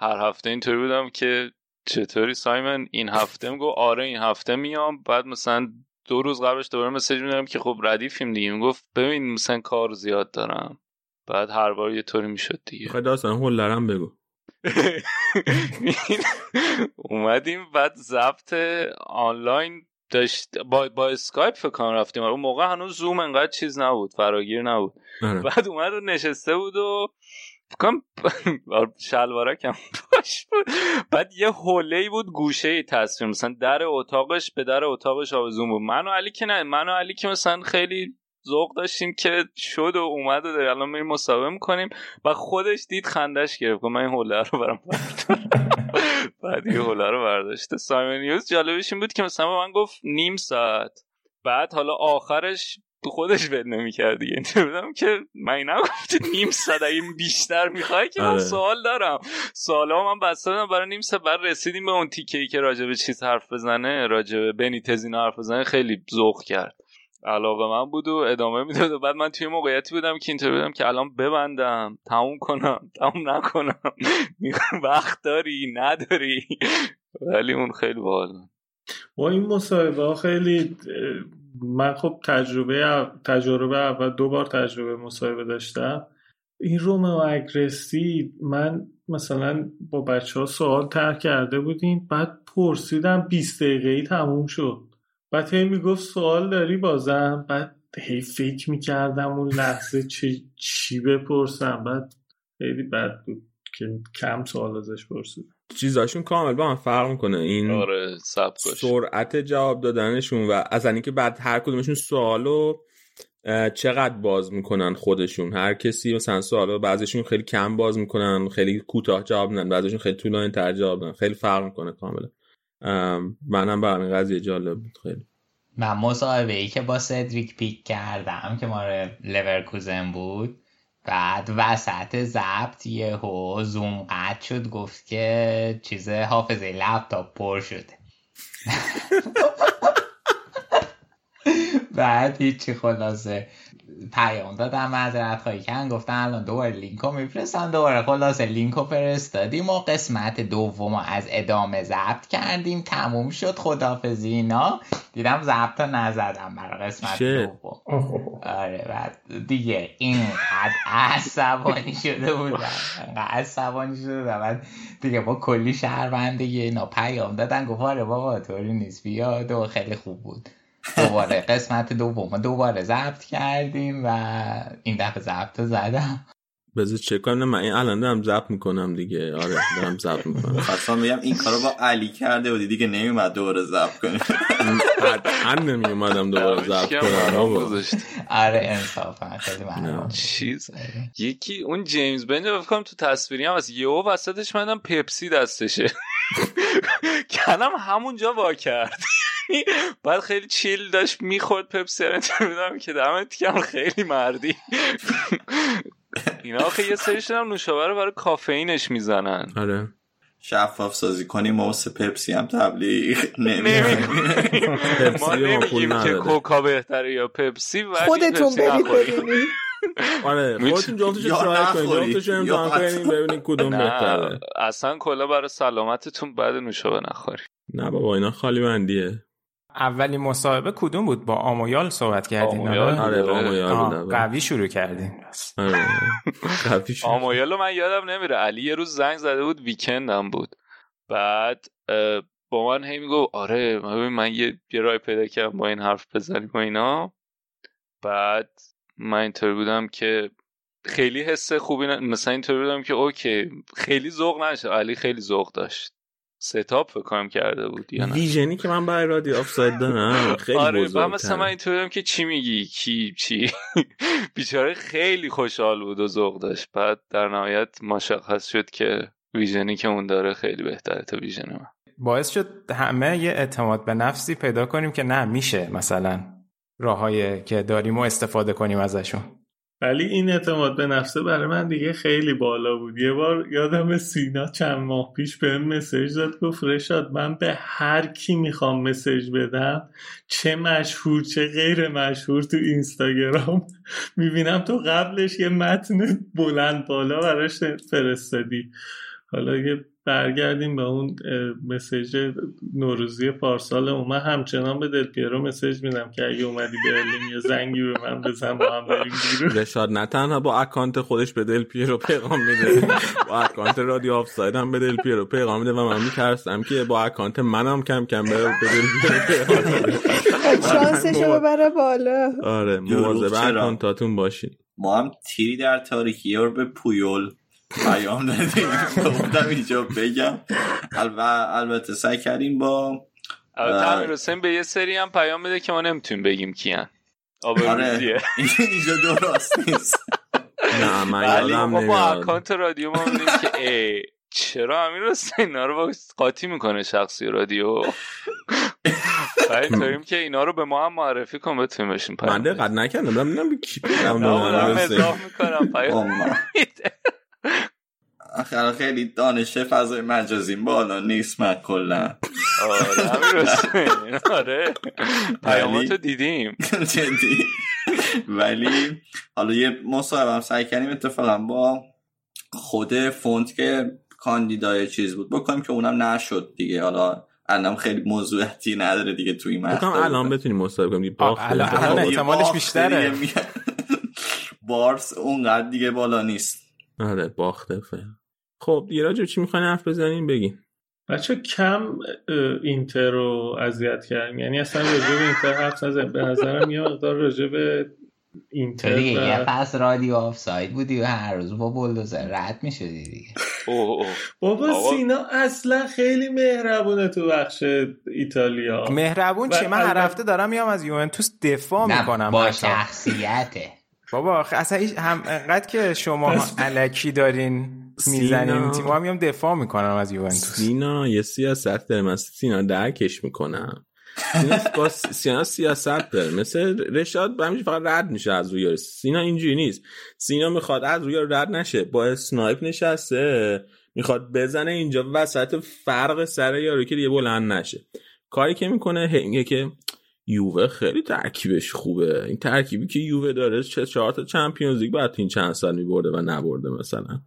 هر هفته اینطوری بودم که چطوری سایمن این هفته میگو آره این هفته میام. بعد مثلا دو روز قبلش دوباره مسیج میدم که خب ردیفیم دیگه. می‌گفت ببین مثلا کار زیاد دارم. بعد هر بار یه طوری می‌شد دیگه. می‌خوای داستان هولرم بگو. اومدیم بعد ضبط آنلاین داشت با, با اسکایپ فکر کنم رفتیم. اون موقع هنوز زوم انقدر چیز نبود فراگیر نبود. آره. بعد اومد و نشسته بود و فکر کنم شلوارک هم پاش بود. بعد یه حوله ای بود گوشه تصویر. مثلا در اتاقش به در اتاقش آویزون بود. من و علی که نه من و علی که مثلا خیلی ذوق داشتیم که شد و اومد و داره. الان میریم مصاحبه می‌کنیم. و خودش دید خندش گرفت. من این حوله رو برام. بعد یه حوله رو برداشته. سایمن نیوز جالبش این بود که مثلا به من گفت نیم ساعت. بعد حالا آخرش تو خودش ول نمی‌کرد دیگه. بودم که من این نگفتی نیم ساعت اگه بیشتر می‌خوای که من آره. سوال دارم. سوالا من بسته بودم برای نیم ساعت. بعد رسیدیم به اون تیکه ای که راجع به چیز حرف بزنه راجع به بنیتز حرف بزنه خیلی ذوق کرد. علاقه من بود و ادامه می‌داد. و بعد من توی موقعیتی بودم که اینطوری بودم که الان ببندم تموم کنم تموم نکنم. وقت داری نداری. ولی اون خیلی باحال. و این مصاحبه خیلی من خب تجربه تجربه اول دو بار تجربه مصاحبه داشتم. این رومو اگرسی من مثلا با بچه ها سوال تر کرده بودیم بعد پرسیدم 20 دقیقه ای تموم شد. بعد هی می‌گفت سوال داری بازم؟ بعد هی فکر می‌کردم اون لحظه چه چی بپرسم. بعد خیلی بد بود که کم سوال ازش پرسیدم. چیزاشون کامل با هم فرق می‌کنه. این آره سرعت جواب دادنشون و از اینکه بعد هر کدومشون سوالو چقدر باز می‌کنن خودشون؟ هر کسی مثلا سوالو بعضیشون خیلی کم باز می‌کنن خیلی کوتاه جواب میدن بعضیشون خیلی طولانی تر جواب میدن. خیلی فرق می‌کنه کاملا. ام، منم برام قضیه جالب بود خیلی. من مصاحبه ای که با سدریک پیک کردم که مال لورکوزن بود بعد وسط ضبط یهو زوم قطع شد گفت که چیز حافظه لپتاپ پر شده. بعد هیچی خلاصه. پیام دادم معذرت خواهی کردن گفتن الان دوباره لینک رو میفرستم دوباره خلاصه لینک رو فرستادیم و قسمت دوم از ادامه ضبط کردیم. تموم شد خدافظی اینا. دیدم ضبط نزدم برای قسمت. دوم. آره بعد دیگه اینقدر عصبانی شده بودم. عصبانی شده بودم. بعد دیگه با کلی شهروندگی اینا پیام دادن گفت آره بابا طوری نیست بیا دو خیلی خوب بود. دوباره قسمت دوم دوباره ضبط کردیم و این دفعه ضبط رو زدم. بذار چک کنم. من این الان دارم ضبط می‌کنم دیگه. آره دارم ضبط می‌کنم. خواستم بگم این کارو با علی کرده و دیدی که نمیومد دوباره ضبط کنه قطعا نمی اومدم دوباره ضبط هیچکی هم کنم. آره انصافا خیلی ممنون. چیز. یکی اون جیمز بند رو فکر کنم تو تصویری هم هست. یهو وسطش منم پپسی دستشه. کنم همونجا وا کرد. بعد خیلی چیل داشت می‌خورد پپسی رو. بودم که دمت کم خیلی مردی. اینا آخه یه سریشون هم نوشابه رو برای کافئینش می‌زنن. آره. شفاف سازی کنیم ما واسه پپسی هم تبلیغ نمی‌کنیم. ما پپسی به ما پول نمیگیم که. کوکا بهتره یا پپسی ولی خودتون برید. ببینید. آره خودتون جفتش یا ترای کنید. نخورید، جفتش یا امتحان کنید ببینید کدوم بهتره. اصلا کلا برای سلامتتون بعد نوشابه نخوری نه بابا اینا خالی بندیه. اولین مصاحبه کدوم بود با آمویال صحبت کردین آمویال. آره؟ آره بودم قوی شروع کردین بس. آره قوی. آمایالو من یادم نمیره علی یه روز زنگ زده بود weekend هم بود بعد با من هی میگو آره من ببین من یه, یه راهی پیدا کردم با این حرف بزنیم و اینا بعد من اینطوری بودم که خیلی حس خوبی ن... مثلا اینطوری بودم که okay خیلی ذوق نشه علی خیلی ذوق داشت setup فکر کنم کرده بود یا نه. vision ی که من برای رادیو آفساید دارم خیلی آره من مثلا من اینطوری بودم که چی میگی؟ کی چی؟ بیچاره خیلی خوشحال بود و ذوق داشت. بعد در نهایت مشخص شد که ویژنی که اون داره خیلی بهتره تا ویژن من. باعث شد همه یه اعتماد به نفسی پیدا کنیم که نه میشه مثلا راههایی که داریم و استفاده کنیم ازشون. ولی این اعتماد به نفسه برای من دیگه خیلی بالا بود. یه بار یادم سینا چند ماه پیش به مسیج داد گفت رشاد من به هر کی می‌خوام مسیج بدم چه مشهور چه غیر مشهور تو اینستاگرام می‌بینم تو قبلش یه متن بلند بالا براش فرستادی. حالا یه برگردیم به اون message نوروزی پارسال من همچنان به دل پیرو message میدم که اگه اومدی برلین یه زنگی به من بزن با هم بریم بیرون. رشاد نه تنها با account خودش به دل پیرو پیغام میده با account رادیو آفساید هم به دل پیرو پیغام میده و من میترسم که با account منم کم کم به دل پیرو پیغام میده. شانسشو ببره بالا. آره مواظب؟ اکانتاتون باشین. ما هم تیری در تاریکی به پویول. پیام دادیم. گفتم اینجا بگم. الب- البته سعی کردیم با البته آه. امیر حسین به یه سری هم پیام میده که ما نمی‌تونیم بگیم کیان. آره. اینجا درست نیست. نه من یادم ما با نمیاد. اکانت رادیو ما که ای چرا امیر حسین اینا رو با قاطی می‌کنه شخصی رادیو؟ اینطوریم که اینا رو به ما هم معرفی کن بتونیم بشیم من. دقت نکردم. دارم می‌دونم به کی دادم حسین. مزاح می‌کنم. پیام آخه خیلی دانش فضای مجازی بالا نیست من کلا. آره آره. پیاماتو دیدیم. جدی. ولی حالا یه مصاحبه هم سعی کردیم اتفاقا با خود فونت که کاندیدای چیز بود بکنیم که اونم نشد دیگه. حالا الان خیلی موضوعیتی نداره دیگه توی این مقطع الان بتونیم مصاحبه کنیم. الان- احتمالش بیشتره. بارس اونقدر دیگه بالا نیست. آره باخته فعلا خب دیگه راجع به چی می‌خواین حرف بزنیم؟ بگین. بچه کم اینتر رو اذیت کردیم. یعنی اصلا راجع به اینتر حرف نزدیم به نظرم یه مقدار راجع به اینتر دیگه یه و پس رادیو آف ساید بودی و هر روز با بلدوزر رد می‌شدی دیگه. اوه اوه بابا. سینا اصلا خیلی مهربونه تو بخش ایتالیا. مهربون چیه من هر هفته دارم میام از یوونتوس دفاع می‌کنم با. شخصیته. بابا اصلا هم انقدر که شما علکی دارین می‌زنین. تیم هم میام دفاع می‌کنم از یوونتوس. سینا یه سیاست داره. من سینا درکش می‌کنم. سینا با سینا سیاست داره. مثل رشاد به همیشه فقط رد میشه از روی یارو. سینا اینجوری نیست. سینا می‌خواد از روی یارو رد نشه. با اسنایپ نشسته می‌خواد بزنه اینجا. وسط فرق سر یارو که دیگه بلند نشه. کاری که می‌کنه هی میگه که یووه خیلی ترکیبش خوبه. این ترکیبی که یووه داره چه چهار تا چمپیونز لیگ بعد این چند سال میبرده و نبرده مثلا.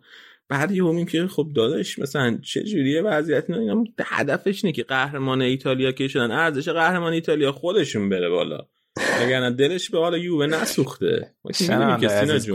بعد یهو میگه که خب داداش مثلا چه جوریه وضعیت اینا؟ هدفش اینه که قهرمان ایتالیا که شدن؟ ارزش قهرمان ایتالیا خودشون بره بالا. اگر دلش به حال یووه نسوخته.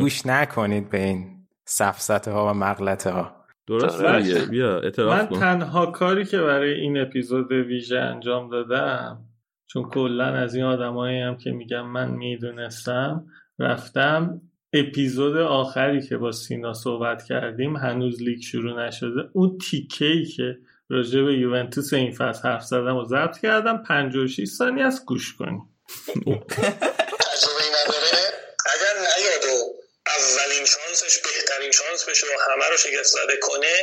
گوش نکنید به این سفسته ها و مغلطه ها درست آره. میگه بیا من کن. تنها کاری که برای این اپیزود ویژه انجام دادم چون کلا از این آدمایی هم که میگم من می‌دونستم رفتم اپیزود آخری که با سینا صحبت کردیم هنوز لیگ شروع نشده. اون تیکه ای که راجع به یوونتوس این فصل حرف زدم و ضبط کردم 56 ثانیه از گوش کنیم. اگر اولین شانسش بهترین شانس بشه همه رو کنه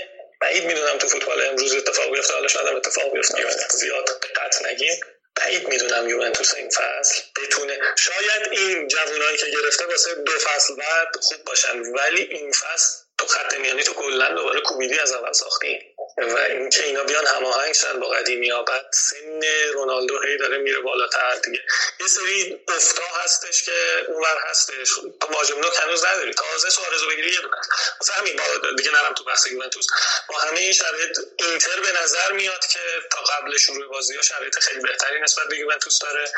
بعید می‌دونم تو فوتبال امروز اتفاق بیفته. حالا شاید اتفاق بیفته. زیاد قطع نگیم. بعید می‌دونم یوونتوس این فصل بتونه. شاید این جوانایی که گرفته واسه دو فصل بعد خوب باشن ولی این فصل تو خط میانی تو کلا دوباره کوبیدی از اول ساختی. و اینکه اینا بیان هماهنگ شن با قدیمی ها بعد سن رونالدو هی داره میره بالاتر دیگه. یه سری افتا هستش که اونور هستش. مهاجم نوک هنوز نداری. تازه سوارز رو بگیری یه دونه. واسه همین با دیگه نرم تو بحث یوونتوس. با همه این شرایط اینتر به نظر میاد که تا قبل شروع بازی ها شرایط خیلی بهتری نسبت به یوونتوس داره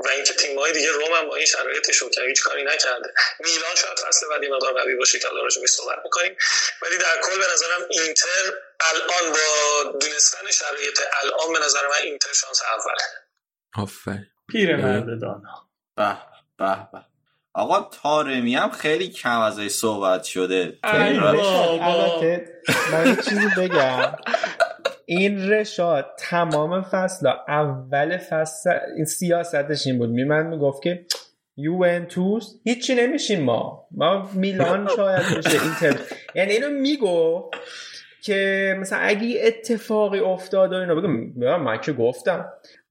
و اینکه تیم های دیگه روم هم با این شرایطشون که هیچ کاری نکرده. میلان شاید فصل بعدی مقدار قوی باشه که الان راجع صحبت می‌کنیم. ولی در کل به نظرم اینتر الان با دونستن شرایط الان به نظر من اینتر شانس اوله. آفرین پیرمرد دانا. به به به. آقا تارمی هم خیلی کم ازش صحبت شده. البته من یه چیزی بگم. این رشاد تمام فصل اول فصل این سیاستش این بود. می من می‌گفت که یوونتوس هیچی نمیشیم ما. ما میلان شاید بشه اینتر. یعنی اینو میگو که مثلا اگه اتفاقی افتاد و اینو بگم من که گفتم.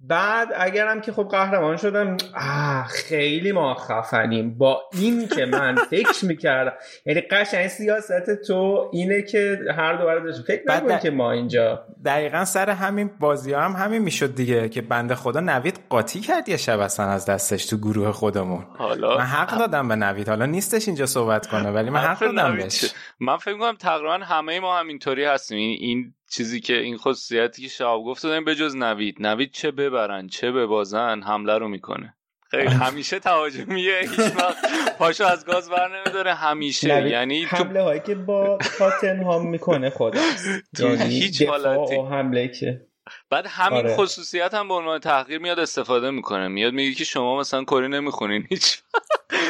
بعد اگرم که خب قهرمان شدم آه خیلی ما خفنیم با این که من فکر می‌کردم یعنی قشنگ سیاست تو اینه که هر دو برای فکر در- که ما اینجا دقیقا سر همین بازی ها هم همین می‌شد دیگه که بنده خدا نوید قاطی کرد یه شب اصلا از دستش تو گروه خودمون. حالا من حق دادم به نوید. حالا نیستش اینجا صحبت کنه ولی من حق دادم بهش؟ من فکر می‌کنم تقریبا همه ما همینطوری هستیم. این, این چیزی که این خصوصیتی که شاب گفت داریم به جز نوید نوید چه ببرن چه ببازن حمله رو می‌کنه خیلی همیشه تهاجمیه هیچ وقت پاشو از گاز بر نمیداره همیشه یعنی حمله هایی که با تاتنهام می‌کنه خداست تو هیچ حالتی. حمله که بعد همین آره. خصوصیت هم به عنوان تحقیر میاد استفاده می‌کنه میاد میگه که شما مثلا کری نمی‌خونین هیچ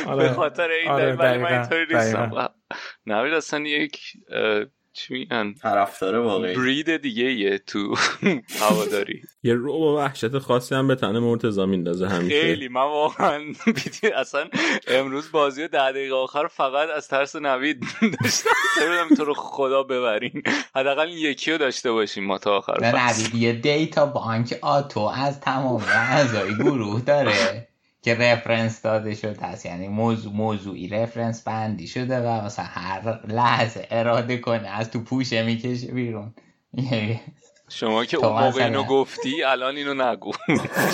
آره. به خاطر این آره، دلیل من اینطوری نیستم. نوید اصلا یک چی میگن؟ طرفدار واقعی. برید دیگه یه تو هواداری. یه رو و وحشت خاصی هم به تن مرتضی میندازه همیشه. خیلی من واقعا اصلا امروز بازی ده دقیقه آخر فقط از ترس نوید داشتم. ببینم تو رو خدا ببرین. حداقل این یکی رو داشته باشیم ما تا آخر. نوید یه دیتا بانک آتو از تمام اعضای گروه داره. که رفرنس داده شده هست یعنی موضوع موضوعی رفرنس بندی شده و مثلا هر لحظه اراده کنه از تو پوشه می‌کشه بیرون. شما که اون موقع اینو گفتی الان اینو نگو.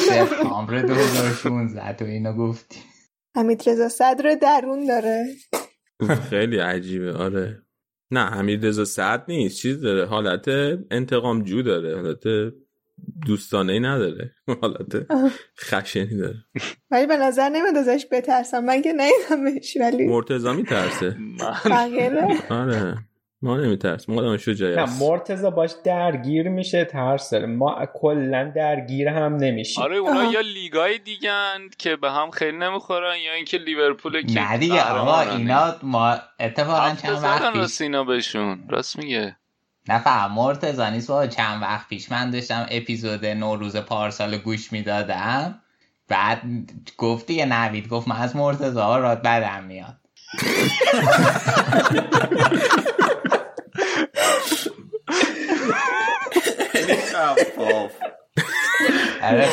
سپتامبر 2016 تو اینو گفتی. حمید رضا صدر درون داره. خیلی عجیبه آره. نه حمید رضا سعد نیست چیز داره حالت انتقام جو داره حالت دوستانه ای نداره. حالت خشنی داره. ولی به نظر نمیاد ازش بترسم. من که نیدمش ولی مرتضی میترسه. آره. ما نمیترس ما آدم شجاعی نه هست مرتزا باش درگیر میشه ترس داره. ما کلا درگیر هم نمیشیم. آره اونا یا لیگای دیگن که به هم خیلی نمی‌خورن یا اینکه لیورپول که نه دیگه آقا. اینا ما اتفاقا چند وقت پیش راست اینا بهشون. راست میگه. نه مرتضی نیست با چند وقت پیش من داشتم اپیزود نوروز پارسال گوش می‌دادم. بعد گفت دیگه نوید گفت من از مرتضی راد بدم میاد. شفاف. آره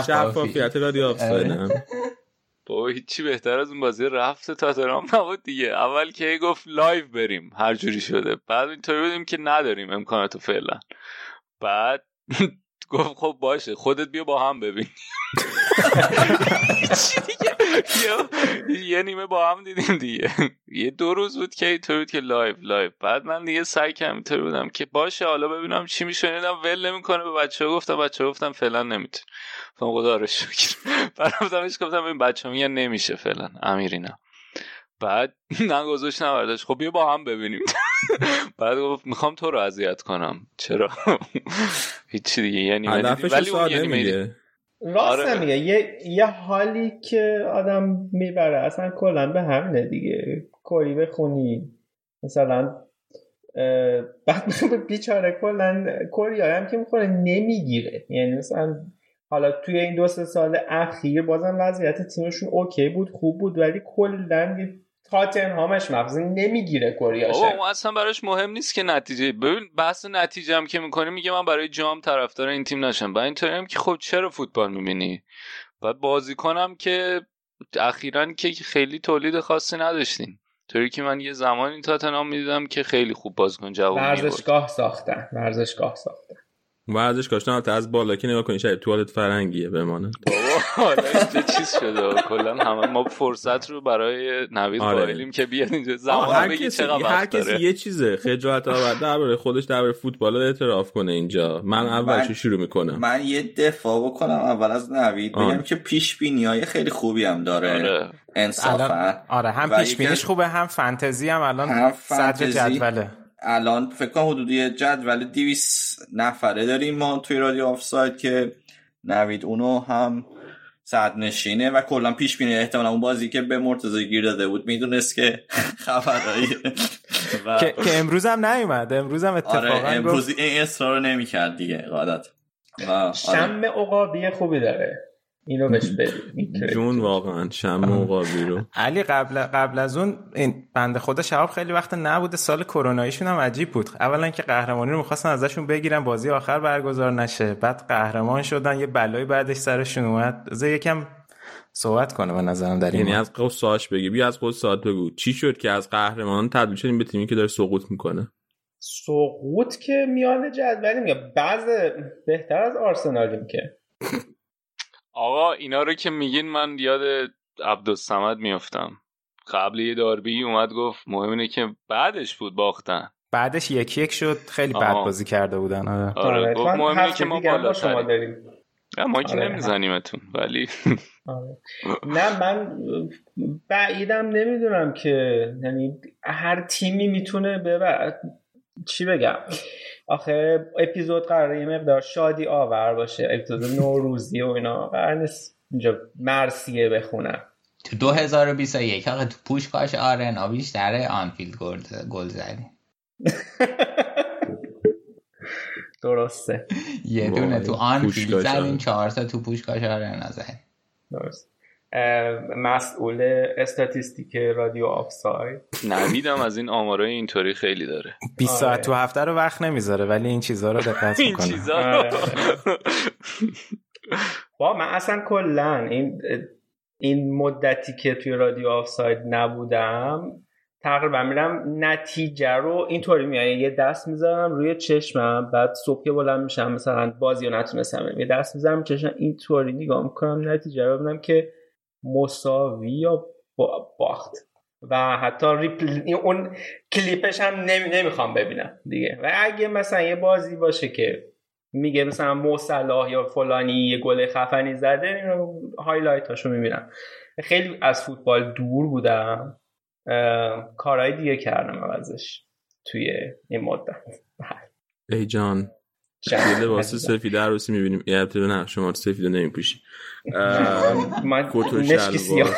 شفافیت رادیو آفسایدم بابا هیچی بهتر از اون بازی رفت تاتنهام نبود دیگه. اول که گفت live بریم هر جوری شده. بعد اینطوری بودیم که نداریم امکاناتو فعلا. بعد گفت خب باشه خودت بیا با هم ببین. یه- نیمه با هم دیدیم دیگه. یه دو روز بود که اینطوری بود که لایو لایو بعد من دیگه سعی کردم اینطوری بودم که باشه حالا ببینم چی میشه. دیدم ول نمی‌کنه به بچه گفتم بچه گفتم فعلا نمی‌تونه. گفتم خدا رو شکر. بعد رفتمش گفتم این بچه میگن نمیشه فعلا. امیر اینا بعد نه گذاشت نبردش خب بیا با هم ببینیم. بعد گفت می‌خوام تو رو اذیت کنم. چرا؟ هیچی دیگه. هدفش ولی اون میگه. راست آره. میگه یه یه حالی که آدم می‌بره اصلا کلا به همینه دیگه. کری بخونی. مثلا بعد بیچاره کلا کری هم که می‌خوره نمی‌گیره. یعنی مثلا حالا توی این دو سه سال اخیر بازم وضعیت تیمشون اوکی بود خوب بود ولی کلا تاتن هامش مغزی نمی‌گیره بابا کریاشه اون اصلا براش مهم نیست که نتیجه. ببین بحث نتیجه هم که می‌کنی میگه من برای جام طرفدار این تیم نشم. بعد اینطوری هم که خب چرا فوتبال می‌بینی؟ بعد بازی کنم که اخیرا که خیلی تولید خاصی نداشتیم. طوری که من یه زمانی تاتنهام می‌دیدم که خیلی خوب بازیکن جواب ورزشگاه ساختن ورزشگاه ساختن. ورزشگاهش نه از بالا که نگاه کنی شاید توالت فرنگیه بمانه. بابا حالا اینجا چیز شده؟ کلا همه ما فرصت رو برای نوید آره. قائلیم که بیاد اینجا. زمان هر بگی چقدر هر کسی داره. یه چیزه. خجالت آور درباره خودش درباره فوتبال اعتراف کنه اینجا. من اولش من- شروع می‌کنم؟ من یه دفاع بکنم اول از نوید. آه. بگم که پیش بینی های خیلی خوبی هم داره. آره. انصافا. آره هم پیش بینیش خوبه هم فانتزی هم الان صدر فانتزی. جدوله. الان فکر کنم حدودی جدول 200 نفره داریم ما توی رادیو آفساید که نوید اونو هم صد نشینه و کلا پیش بینی احتمالا اون بازی که به مرتضی گیر داده بود می‌دونست که خبرایی. که, امروز هم نیومد امروز هم اتفاقا آره امروز این اصرار رو نمی‌کرد دیگه قادت و آره. شم عقابی خوبی داره. اینو بهش. جون واقعا شم و قابی رو. علی قبل قبل از اون این بنده خدا شهاب خیلی وقت نبوده. سال کروناییشون هم عجیب بود. اولا که قهرمانی رو می‌خواستن ازشون بگیرن بازی آخر برگزار نشه. بعد قهرمان شدن یه بلایی بعدش سرشون اومد. از یکم صحبت کنه به نظرم در این یعنی. از قصاش بگی. بیا از قصات بگو. چی شد که از قهرمان تبدیل شدیم به تیمی که داره سقوط می‌کنه؟ سقوط که میان جدولی میگه بعض بهتر از آرسنالیم که. آقا اینا رو که میگین من یاد عبدالسمد میافتم قبل یه داربی اومد گفت مهم اینه که بعدش بود باختن بعدش یکی یک شد خیلی بد. بازی کرده بودن آره. آره گفت من مهم اینه که ما دیگه هم با شما داریم نه، ما که آره. نمیزنیمتون ولی آره. نه من بعیدم نمی‌دونم که یعنی هر تیمی می‌تونه ببر چی بگم؟ آخه اپیزود قراره یه مقدار شادی آور باشه. اپیزود نوروزی و اینا. قرار نیست اینجا مرسیه بخونم. تو 2021 آقا تو پوشکاش آرنا بیشتر آنفیلد گل زدی. درسته. یه دونه تو آنفیلد زدیم آرنا. چهار تا تو پوشکاش آرنا زدیم درست مسئول statistic رادیو آفساید نویدم از این آمارای اینطوری خیلی داره 20 آره. ساعت تو هفته رو وقت نمی‌ذاره ولی این چیزها رو دقت این می‌کنه چیزا آره. با من اصلا کلا این این مدتی که توی رادیو آفساید نبودم تقریبا میرم نتیجه رو اینطوری میاد یه دست می‌ذارم روی چشمم بعد صبح که بلند میشم مثلا بازی رو نتونستم. یه دست می‌ذارم چشمم اینطوری نگاه می‌کنم نتیجه رو ببینم که مساوی یا با- باخت. و حتی ریپل... اون کلیپش هم نمی... نمی‌خوام ببینم دیگه. و اگه مثلا یه بازی باشه که میگه مثلا مو صلاح یا فلانی یه گل خفنی زده اینو highlight هاشو می‌بینم. خیلی از فوتبال دور بودم. کارهای دیگه کردم عوضش توی این مدت. ای جان. یه لباس سفید عروسی می‌بینیم. یه البته نه شما سفید رو نمیپوشی. من. سیاه.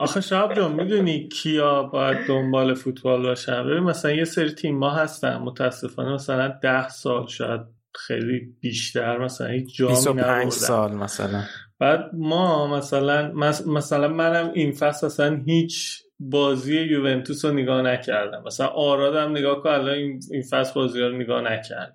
آخه شاب جان می‌دونی کیا باید دنبال فوتبال باشن؟ ببین مثلا یه سری تیم ما هستن. متاسفانه مثلا ده سال شاید خیلی بیشتر مثلا هیچ جامی 25 نبردن سال مثلا. بعد ما مثلا مثلا منم این فصل اصلا هیچ بازی یوونتوس رو نگاه نکردم. مثلا آرادم نگاه کن الان این این فصل بازی رو نگاه نکرده.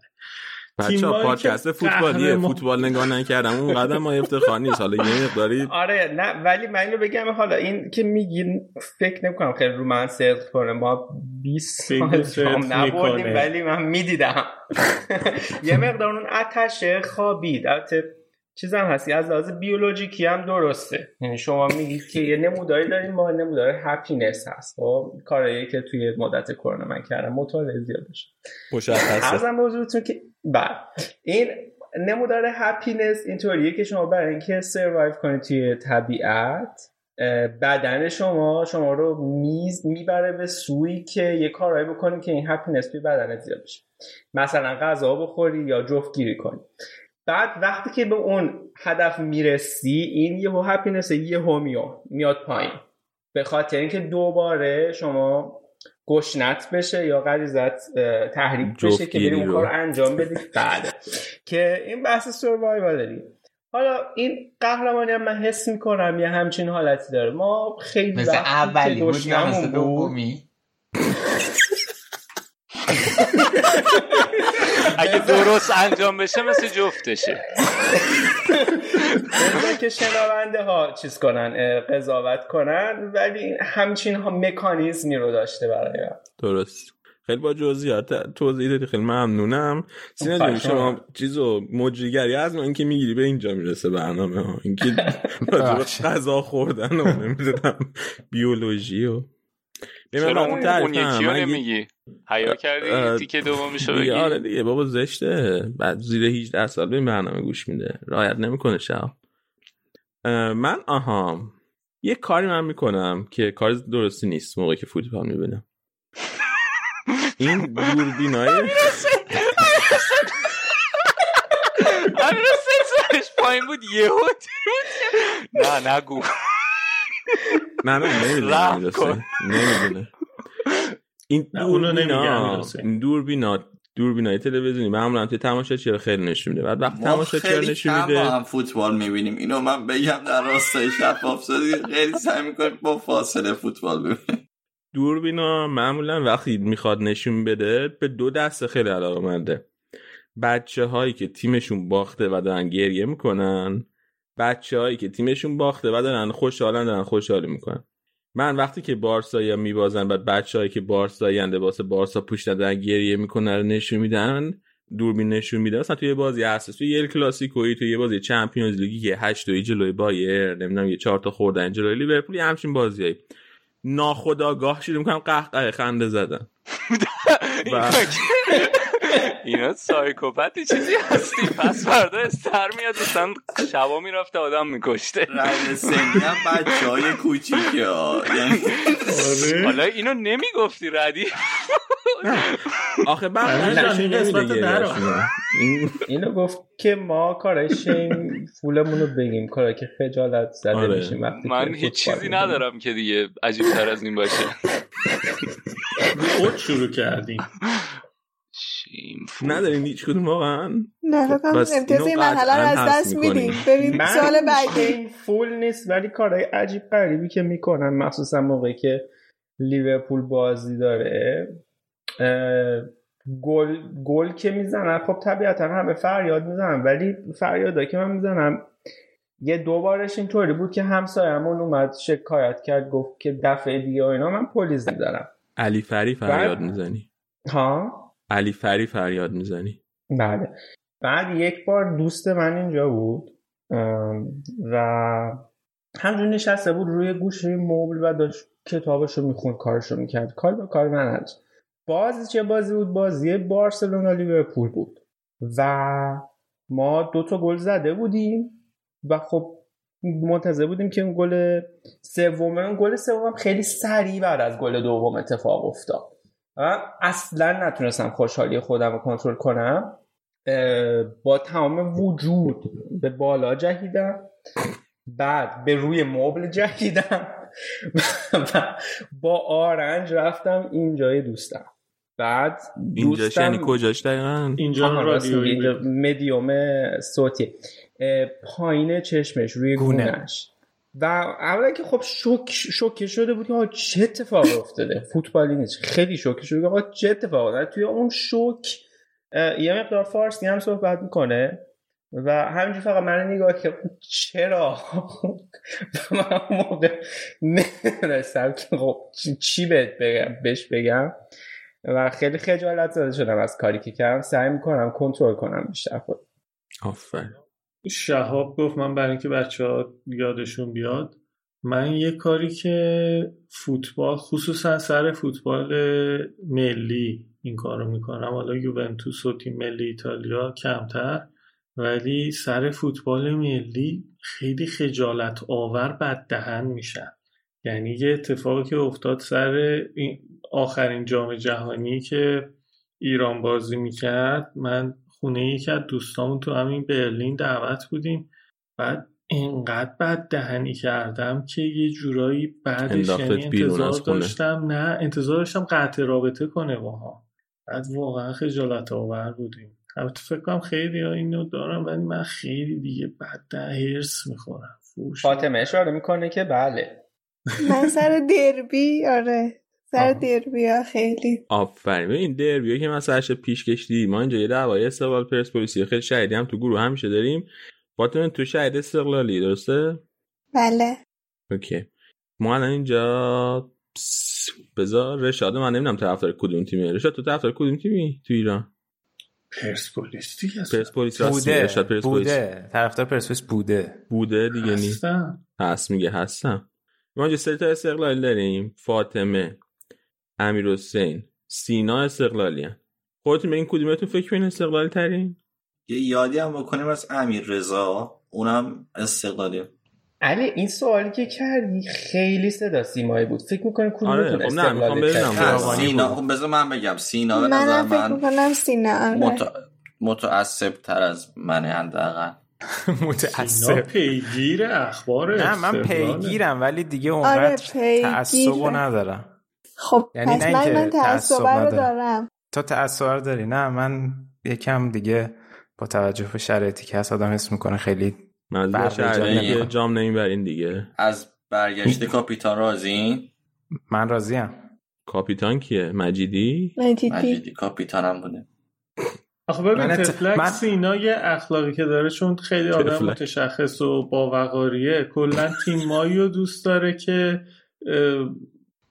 بچه تیمایی پادکست که فوتبالیه. قهرمان- فوتبال نگاه نکردم. اون قدم ما افتخار نیست. حالا یه مقداری آره نه ولی من اینو بگم حالا این که میگین فکر نمی‌کنم خیلی رو من صدق کنه. ما 20 خیلی سال نبردیم. ولی من می‌دیدم. یه مقدار اون اتشه خوابید. البته چیزم هستی از لحاظ بیولوژیکی هم درسته. یعنی شما میگید که یه نموداری داریم ما نمودار هپینس هست. خب کارایی که توی مدت کرونا من کردم مطالعه زیاد داشت مشخصه. ارزم بزرگتون که بله. این نمودار happiness اینطوریه که شما برای اینکه survive کنید توی طبیعت بدن شما شما رو میز می‌بره به سوی که یه کارایی بکنید که این happiness توی بدنت زیاد بشه مثلا غذا بخوری یا جفتگیری کنی. بعد وقتی که به اون هدف می‌رسی این یه happiness یه میاد میاد پایین. به خاطر اینکه دوباره شما گشنت بشه یا غریزت تحریک بشه که بری اون. کار انجام بدی بعد که این بحث سروایوال داریم. حالا این قهرمانی هم من حس می‌کنم یه همچین حالتی داره. ما خیلی مثل اولی بود یا مثل دومی؟ اگه درست انجام بشه مثل جفتشه. که شنونده ها چیز کنن قضاوت کنن ولی همچین ها مکانیزمی رو داشته برای من. درست. خیلی با جزئیات توضیح دادی خیلی ممنونم. سینا جون شما چیزو مجریگری از من که می‌گیری به اینجا می‌رسه برنامه ها. اینکه غذا خوردن و نمی‌دونم بیولوژی و چرا اون, اون یکی رو نمیگی؟ حیا کردی؟ تیکه دیگه بگی؟ آره دیگه بابا زشته. بعد زیر 18 سال به این برنامه گوش میده. رعایت نمی‌کنه شب. من آها یه کاری من می‌کنم که کار درستی نیست موقعی که فوتبال می‌بینم این دوربینای امیر حسین سرش پایین بود. یهو نه نگو. نه نه نمی‌دونه. نمی‌دونه این نه، دوربینا حسین. این دوربینا دوربینای تلویزیونی. معمولا توی تماشاچی رو خیلی نشون میده. بعد وقتی ما خیلی نشون کم با میده هم فوتبال می‌بینیم. اینو من بگم در راستای شفاف سازی خیلی سعی می‌کنیم با فاصله فوتبال ببینیم دوربینا معمولا وقتی می‌خواد نشون بده به دو دسته خیلی علاقه منده بچه هایی که تیمشون باخته و دارن گریه می‌کنن بچه هایی که تیمشون باخته و دارن خوشحالن دارن خوشحالی می‌کنن. من وقتی که بارسایی میبازن بعد بچه هایی که بارسایی لباس بارسا پوشیدن دارن گریه می‌کنن رو نشون میدن دوربین نشون میده مثلا توی بازی اساس توی یه کلاسیکویی توی یه بازی چمپیونز لیگی که 8 2 جلوی بایر نمی‌دونم یه 4 تا خوردن جلوی لیورپول همچین بازیایی. ناخداگاه شروع می‌کنم قهقه خنده زدن. و- اینا سایکوپتی چیزی هستی پس فردا استر میاد مثلا شبا می‌رفته آدم میکشته. رنگ سنی هم بچه های کوچیکه. ها یعنی حالا اینو نمی‌گفتی ردی. آخه. این- اینو گفت که ما کارای شیم فولمون رو بگیم. کارایی که خجالت زده آره. میشیم من هیچ چیزی. ندارم که دیگه عجیب تر از این باشه. اوت شروع کردیم. شیم ندارین هیچ کدوم واقعا؟ نه بس امتیاز این مرحله رو از دست. میدیم. ببین سال بعدی. این فول نیست ولی کارهای عجیب غریبی که می‌کنن مخصوصا موقعی که لیورپول بازی داره. گل گل که می‌زنن خب طبیعتا همه فریاد می‌زنن ولی فریادایی که من می‌زنم یه دوبارش اینطوری بود که همسایه‌مون اومد شکایت کرد گفت که دفعه دیگه و اینا من پلیس می‌زنم علی فری فریاد می‌زنی. ها؟ علی فری فریاد می‌زنی. بله. بعد یک بار دوست من اینجا بود و همجور نشسته بود روی گوشه مبل و داشت کتابش رو می‌خوند کارش رو می‌کرد. کار به کار من نداشت. بازی چه بازی بود؟ بازی بارسلونا لیورپول بود. و ما دو تا گل زده بودیم و خب منتظر بودیم که اون گل سوم اون گل سوم خیلی سریع بعد از گل دوم اتفاق افتاد. و اصلا نتونستم خوشحالی خودم رو کنترل کنم. با تمام وجود به بالا جهیدم بعد به روی مبل جهیدم و با آرنج رفتم اینجای دوستم. بعد اینجاش دوستم یعنی؟ کجاش دقیقا؟ اینجا اینجا مدیوم صوتی. پایین چشمش روی گونه. گونهش و اولا که خب شوک شوکه شده بود که چه اتفاقی افتاده؟ فوتبالی نیست. خیلی شوکه شده آقا چه اتفاقی؟ افتاده توی اون شوک یه مقدار فارسی هم صحبت می‌کنه و همینجور فقط من نگاه که چرا؟ من موقع نمی‌دونستم که خب چی بهت بگم؟ بهش بگم. و خیلی خجالت زده شدم از کاری که کردم. سعی می‌کنم کنترل کنم بیشتر خود آفرین. شهاب گفت من برای اینکه بچه ها یادشون بیاد من یه کاری که فوتبال خصوصا سر فوتبال ملی این کارو می‌کنم. حالا یوونتوس و تیم ملی ایتالیا کمتر ولی سر فوتبال ملی خیلی خجالت آور بد دهن میشن یعنی یه اتفاقی که افتاد سر آخرین جام جهانی که ایران بازی می‌کرد من خونه یکی از دوستامون تو همین برلین دعوت بودیم بعد انقدر بد دهنی کردم که یه جورایی بعدش یعنی انتظار. داشتم. نه انتظار داشتم قطع رابطه کنه باها بعد واقعا خجالت آور بودیم. البته فکر کنم خیلی ها اینو دارم ولی من خیلی دیگه بد ده هرس می‌خورم. فوش. فاطمه اشاره می‌کنه که بله. من سر دربی آره. سر دربیا خیلی. آفرین. این دربیا که مثلا پیش کشیدی ما اینجا یه دعوای استقلال پرسپولیسی خیلی شهیدی هم تو گروه همیشه داریم. فاطمه تو شهید استقلالی درسته؟ بله. اوکی. ما الان اینجا بذار رشاد من نمی‌دونم طرفدار کدوم تیمه. رشاد تو طرفدار کدوم تیمی تو ایران؟ پرسپولیس دیگه پرسپولیس بوده رشاد پرسپولیس بوده. طرفدار پرسپولیس بوده. بوده دیگه نی هستم. هست میگه هستم. ما اینجا سه تا استقلالی داریم. فاطمه امیر حسین سینا استقلالی هم. خودتون به این کدومتون فکر کنین استقلالی ترین؟ یه یادی هم بکنیم از امیر رضا اونم استقلالی. علی این سوالی که کردی خیلی صدا سیمایی بود. فکر می‌کنی آره، کدومتون خب نه، می‌خوام استقلالی؟ خیابانی سینا بود. خب بذار من بگم. سینا به نظر فکر من می‌کنم سینا آره. مت... متعصب تر از منه حداقل. متعصب. پیگیر اخبار نه من. پیگیرم ولی دیگه آره اونقدر پیگیر تعصب ندارم. خب یعنی پس من من تعصب تعصب رو. دارم. تا تعصب داری. نه من یکم دیگه با توجه به شرایطی که هست آدم حس می‌کنه خیلی من نمی‌کنه. جام نمی‌برین دیگه. از برگشت کاپیتان رازین من راضیم. کاپیتان کیه؟ مجیدی؟ مجیدی. مجیدی کاپیتانم بوده. آخه ببین من ات- تفلک من- سینا یه اخلاقی که داره چون خیلی آدم تفلک. متشخص و باوقاریه کلا تیمایی رو دوست داره که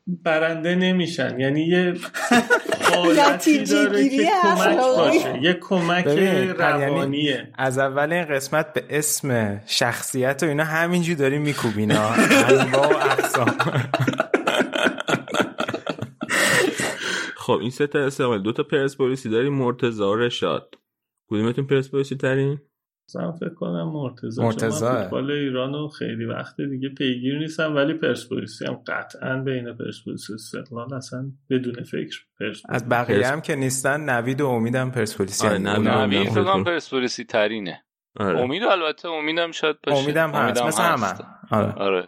برنده نمیشن. یعنی یه حالتی داره که کمک. باشه. یه کمک یعنی روانیه. از اول این قسمت به اسم شخصیت و اینا همینجور داریم میکوبین ها انواع و اقسام. خب این سه تا استقلال دو تا پرسپولیسی داریم. مرتضی و رشاد. کدومتون پرسپولیسی ترین مثلا فکر کنم مرتضی مرتضی. فوتبال ایرانو خیلی وقت دیگه پیگیر نیستم ولی پرسپولیسی هم قطعا بین پرسپولیس و استقلال اصلا بدون فکر پرسپولیس. از بقیه هم که نیستن نوید و امیدم پرسپولیسی آره،. نوید فکر کنم. پرسپولیسی ترینه. آره. امید البته امیدم شاید باشه. امیدم هست. مثل همه. آره. آره.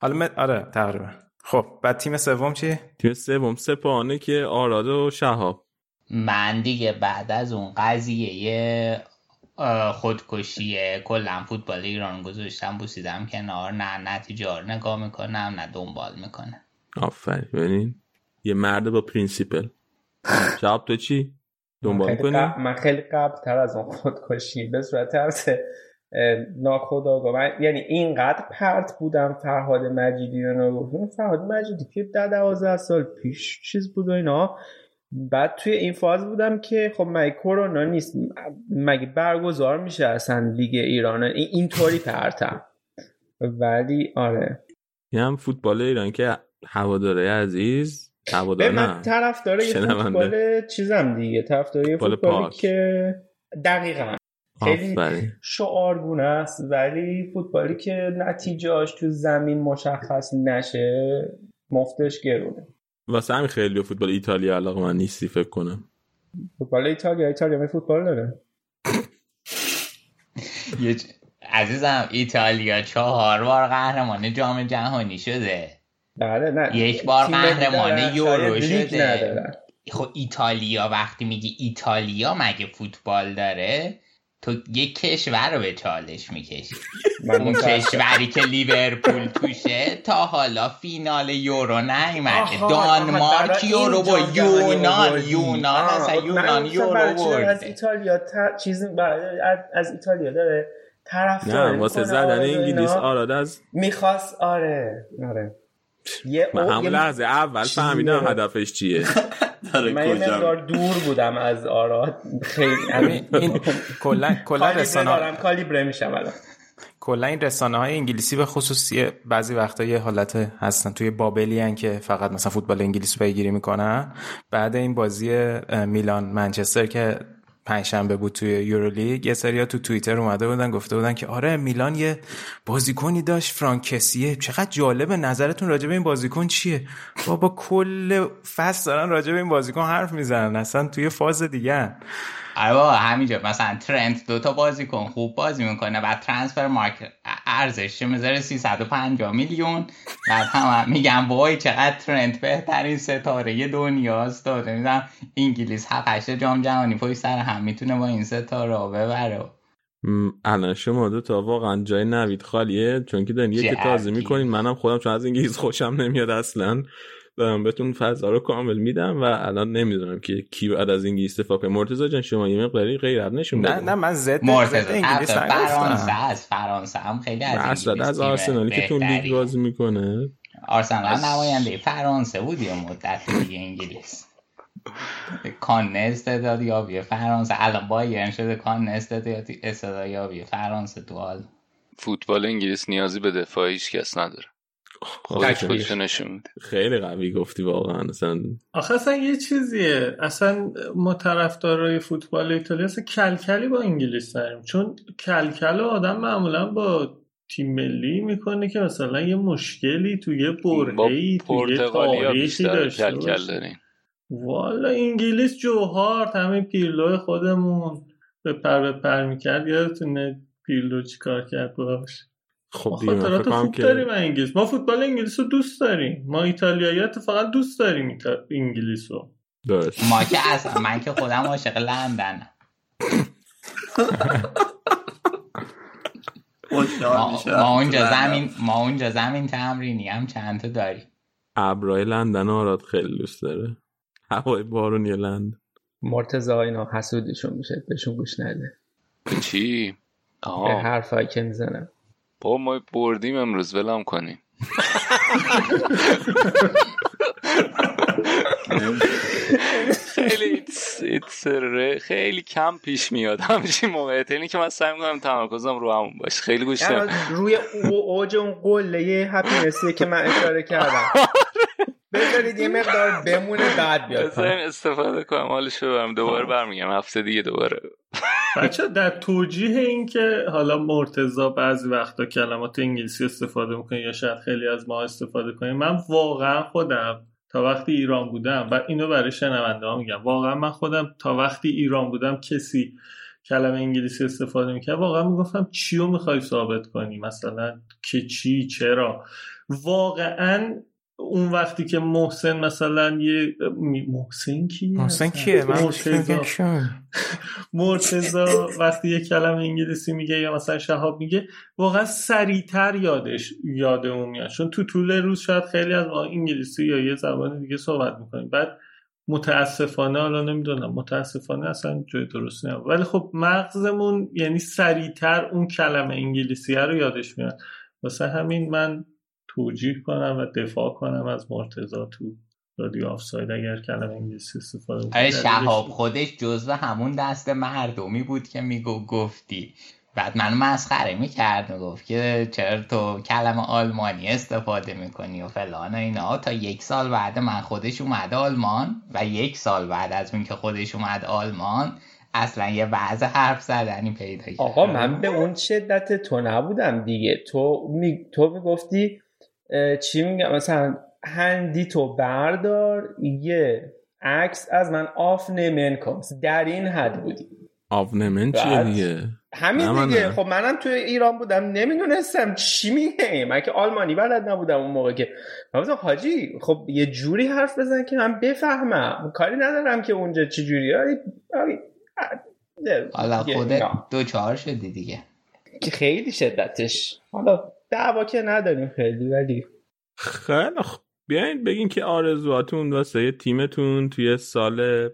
حالا آره تقریبا. خب بعد تیم سوم چی؟ تیم سوم سپاهانه که آراد و شهاب. من دیگه بعد از اون قضیه اه، خودکشی کلا فوتبال ایران گذاشتم بوسیدم کنار نه نتیجه نگاه می‌کنم نه دنبال می‌کنم. آفرین. ببینین یه مرد با principle. شهاب تو چی؟ دنبال خیلی کنی قبل- من خیلی قبل تر از اون خودکشی به صورت البته، اه، ناخودآگاه. من یعنی اینقدر پرت بودم فرهاد مجیدی رو نگفتم. فرهاد مجیدی که ده دوازده سال پیش چیز بود و اینا. بعد توی این فاز بودم که خب مگه کرونا نیست؟ مگه برگزار میشه اصلا لیگ ایران؟ یعنی اینطوری پرتم. ولی آره. یه هم فوتبال ایران که هواداره عزیز هوادار به من نه. طرف داره یه. فوتبال چیزم دیگه. طرف داره یه فوتبال فوتبالی پاک. که دقیقا. خیلی شعارگونه است ولی فوتبالی که نتیجهاش تو زمین مشخص نشه مفتش گرونه. واسه همین خیلی به فوتبال ایتالیا علاقه من نیستی فکر کنم. فوتبال ایتالیا ایتالیا می فوتبال داره. عزیزم ایتالیا چهار بار قهرمان جام جهانی شده. بله نه یک بار قهرمان یورو شده. خب ایتالیا وقتی میگی ایتالیا مگه فوتبال داره؟ تو یک کشور رو به چالش می‌کشی. من اون. کشوری که لیورپول توشه تا حالا فینال یورو نیومده. دانمارک یورو با یونان. یونان اصلا یونان یورو چی از برده ایتالیا تا... چیز از, از ایتالیا داره طرف نه واسه زدن انگلیس آراد از می‌خواست آره آره. یه من همون یه- لحظه اول فهمیدم. هدفش چیه. داره من یه مقدار دور بودم از آراد خیلی این کلا کلا رسانه دارم کالیبره میشم الان. کلا این رسانه های انگلیسی به خصوص یه- بعضی وقتا یه حالت هستن توی بابلی هن که فقط مثلا فوتبال انگلیس پیگیری می‌کنن. بعد این بازی میلان منچستر که پنجشنبه بود توی یورولیگ یه سریا تو توییتر اومده بودن گفته بودن که آره میلان یه بازیکنی داشت فرانکسیه. چقدر جالبه نظرتون راجع این بازیکن چیه؟ بابا کل فصل دارن راجع این بازیکن حرف می‌زنن اصلا توی فاز دیگه آره بابا همینجا. مثلا ترنت دوتا بازیکن خوب بازی می‌کنه. بعد ترانسفر مارکت ارزش می‌ذاره؟ 350 میلیون. بعد هم میگم وای چقدر ترنت بهترین ستاره دنیاست. داده میدم انگلیس 7 8 جام جهانی پشت سر هم می‌تونه با این ستاره ببره. الان شما دو تا واقعا جای نوید خالیه. چون که دارین یکی. تازه می‌کنین. منم خودم چون از انگلیس خوشم نمیاد اصلا. دارم بهتون فضا رو کامل میدم و الان نمی‌دونم که کی بعد از انگلیس دفاع کنه. مرتضی جان شما یه مقداری غیرت نشون نه نه من ضد مرتضی انگلیس فرانسه از فرانسه هم خیلی از اصلا از آرسنالی که تو لیگ. بازی می‌کنه. آرسنال هم نماینده فرانسه بود یه مدت دیگه انگلیس. کان استعداد یابی فرانسه. الان بایرن شده کان استعداد استعداد یابی فرانسه تو حال. فوتبال انگلیس نیازی به دفاع هیچ کس نداره. خیلی قوی گفتی واقعا اصلا. آخه اصلا یه چیزیه. اصلا ما طرفدارای فوتبال ایتالیا اصلا کلکلی با انگلیس داریم. چون کلکل آدم معمولا با تیم ملی می‌کنه که مثلا یه مشکلی توی یه برهی توی یه تاریخی بیشتر داشته کلکل باشه. والا انگلیس جوهار همین پیرلو خودمون. به پر به پر می‌کرد یادتونه پیرلو چی کار کرد باش. خب ما دیگه خاطرات خوب که داریم انگلیس. ما فوتبال انگلیس رو دوست داریم. ما ایتالیایی اتفاقا دوست داریم ایتا... انگلیس رو درست ما که اصلا من که خودم عاشق لندنم. خوشحال ما, ما اونجا لندن. زمین ما اونجا زمین تمرینی هم چند تا داریم. ابرای لندن آراد خیلی دوست داره. هوای بارونی لندن. مرتضی اینا حسودشون میشه بهشون گوش نده. چی؟ به آها حرفایی که می‌زنم. با ما بردیم امروز ولم کنیم. خیلی خیلی کم پیش میاد. همچین موقعیت. اینی که من سعی می‌کنم تمرکزم رو همون باشه. خیلی گوش یعنی. روی او- اوج اون قله هپینسیه که من اشاره کردم. بذارید یه مقدار بمونه بعد بیاد بذارین استفاده کنم حالش رو برم دوباره برمیگم هفته دیگه دوباره. بچه در توجیه این که حالا مرتزا بعضی وقتا کلمات انگلیسی استفاده می‌کنه یا شاید خیلی از ما استفاده کنیم من واقعا خودم تا وقتی ایران بودم و اینو برای شنونده ها میگم واقعا من خودم تا وقتی ایران بودم کسی کلمه انگلیسی استفاده می‌کرد واقعا می‌گفتم چیو می‌خوای ثابت کنی؟ مثلا که چی؟ چرا؟ واقعا اون وقتی که محسن مثلا یه محسن کی؟ محسن کیه؟ من کیه؟ مرتزا وقتی یه کلمه انگلیسی میگه یا مثلا شهاب میگه واقعا سریعتر یادش یادمون میاد. چون تو طول روز شاید خیلی از ما انگلیسی یا یه زبان دیگه صحبت می‌کنیم. بعد متاسفانه حالا نمی‌دونم متاسفانه اصلا جای درست نیم ولی خب مغزمون یعنی سریعتر اون کلمه انگلیسی رو یادش میاد. واسه همین من توجیه کنم و دفاع کنم از مرتزا تو رادیو آفساید. اگر کلمه انگلیسی استفاده آره بکنه. شهاب خودش جزو همون دست مردمی بود که میگو گفتی. بعد منو مسخره می‌کرد می‌گفت که چرا تو کلمه آلمانی استفاده می‌کنی و فلان و اینا. تا یک سال بعد من خودش اومد آلمان و یک سال بعد از اون که خودش اومد آلمان اصلا یه وضع حرف زدنی پیدا کرد. آقا من به اون شدت تو نبودم دیگه. تو می... تو می‌گفتی چی میگم؟ مثلا هندی تو بردار یه عکس از من آف نمن کن در این حد بودی. آونمن چیه بعد؟ دیگه؟ همین دیگه. نه. خب منم توی ایران بودم. نمی‌دونستم چی میگه. من که آلمانی بلد نبودم اون موقع که. من گفتم حاجی خب یه جوری حرف بزن که من بفهمم. کاری ندارم که اونجا چی جوری. حالا خودت دوچار شدی دیگه. که خیلی شدتش. حالا دعوا که نداریم خیلی ولی خیلی خب. بیاین بگین که آرزوهاتون واسه تیمتون توی سال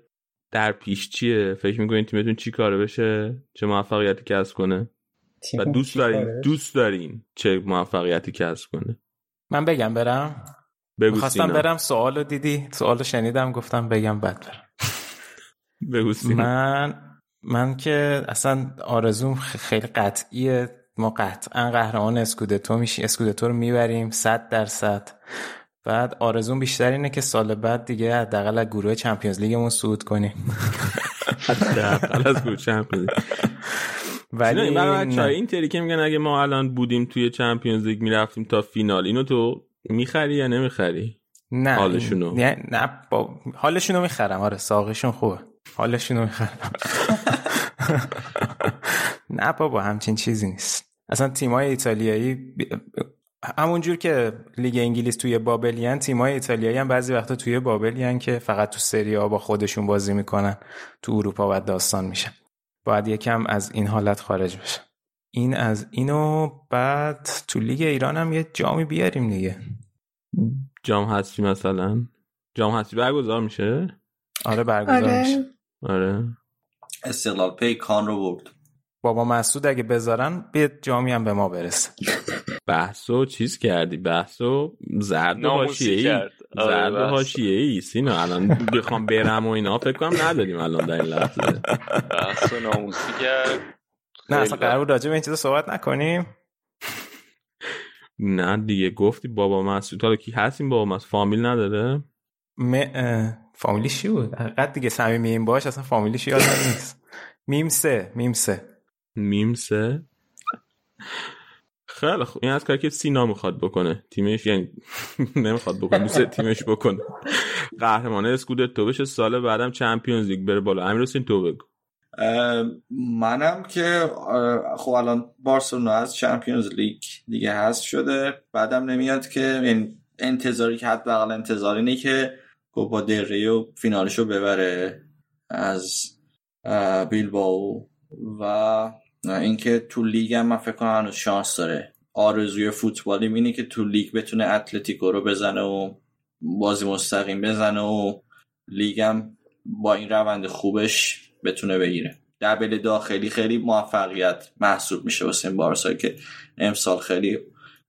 در پیش چیه؟ فکر می‌کنین تیمتون چی کاره بشه؟ چه موفقیتی کسب کنه؟ و دوست دارین؟ دوست دارین چه موفقیتی کسب کنه؟ من بگم برم. بگو می‌خواستم سینا. برم سوالو دیدی سوالو شنیدم گفتم بگم بعد برم. بگو. من من که اصلا آرزوم خ- خیلی قطعیه. ما قطعا قهرمان اسکودتو میشی اسکودتو رو می‌بریم صد درصد بعد آرزوم بیشتر اینه که سال بعد دیگه حداقل از گروه چمپیونز لیگمون صعود کنیم حداقل از گروه چمپیونز. ولی. این طوری که میگن اگه ما الان بودیم توی چمپیونز لیگ می‌رفتیم تا فینال اینو تو می‌خری یا نمی‌خری نه حالشونو. نه نه با... حالشونو می‌خرم آره ساقشون خوبه حالشونو می‌خرم نه بابا همچین چیزی نیست. اصلا تیمای ایتالیایی همونجور که لیگ انگلیس توی بابلیان تیمای ایتالیایی هم بعضی وقتا توی بابلیان که فقط تو سری با خودشون بازی می‌کنن تو اروپا باید داستان میشن باید یکم از این حالت خارج بشه. این از اینو بعد تو لیگ ایران هم یه جامی بیاریم دیگه. جام حذفی مثلا. جام حذفی برگزار میشه؟ آره برگزار آره. میشه. آره. استقلال پی کان رو برد. بابا مسعود اگه بذارن بیا جامی هم به ما برسه. بحثو چیز کردی؟ بحثو زرد حاشیه‌ای. آره، زرد. حاشیه‌ای سینا الان بخوام برم و اینا فکر کنم نداریم الان در این لحظه. بحث و ناموسی کرد. نه اصلا قرار بود راجع به این چیزا صحبت نکنیم. نه دیگه گفتی بابا مسعود. حالا کی هستیم بابا مسعود؟ فامیل نداره؟ م... اه، فامیلیش چی بود؟ حقیقت دیگه صمیمیم باش اصلا فامیلیش یادم نیست. میم سه میم سه. میم سه خیلی خوب. این از کاری که سینا می‌خواد بکنه. تیمش یعنی نمی‌خواد بکنه. دوست تیمش بکنه. قهرمان اسکودتو بشه. سال بعدم Champions League بره بالا. امیر حسین تو بگو. منم که خب الان بارسلونا از Champions League دیگه هست شده. بعدم نمیاد که این انتظاری که حداقل انتظار اینه که کوپا دل ری و فینالشو ببره از بیلباو و اینکه تو لیگ هم من فکر کنم هنوز شانس داره. آرزوی فوتبالی اینه که تو لیگ بتونه اتلتیکو رو بزنه و بازی مستقیم بزنه و لیگم با این روند خوبش بتونه بگیره. دبل داخلی خیلی موفقیت محسوب میشه واسه این بارسا که امسال خیلی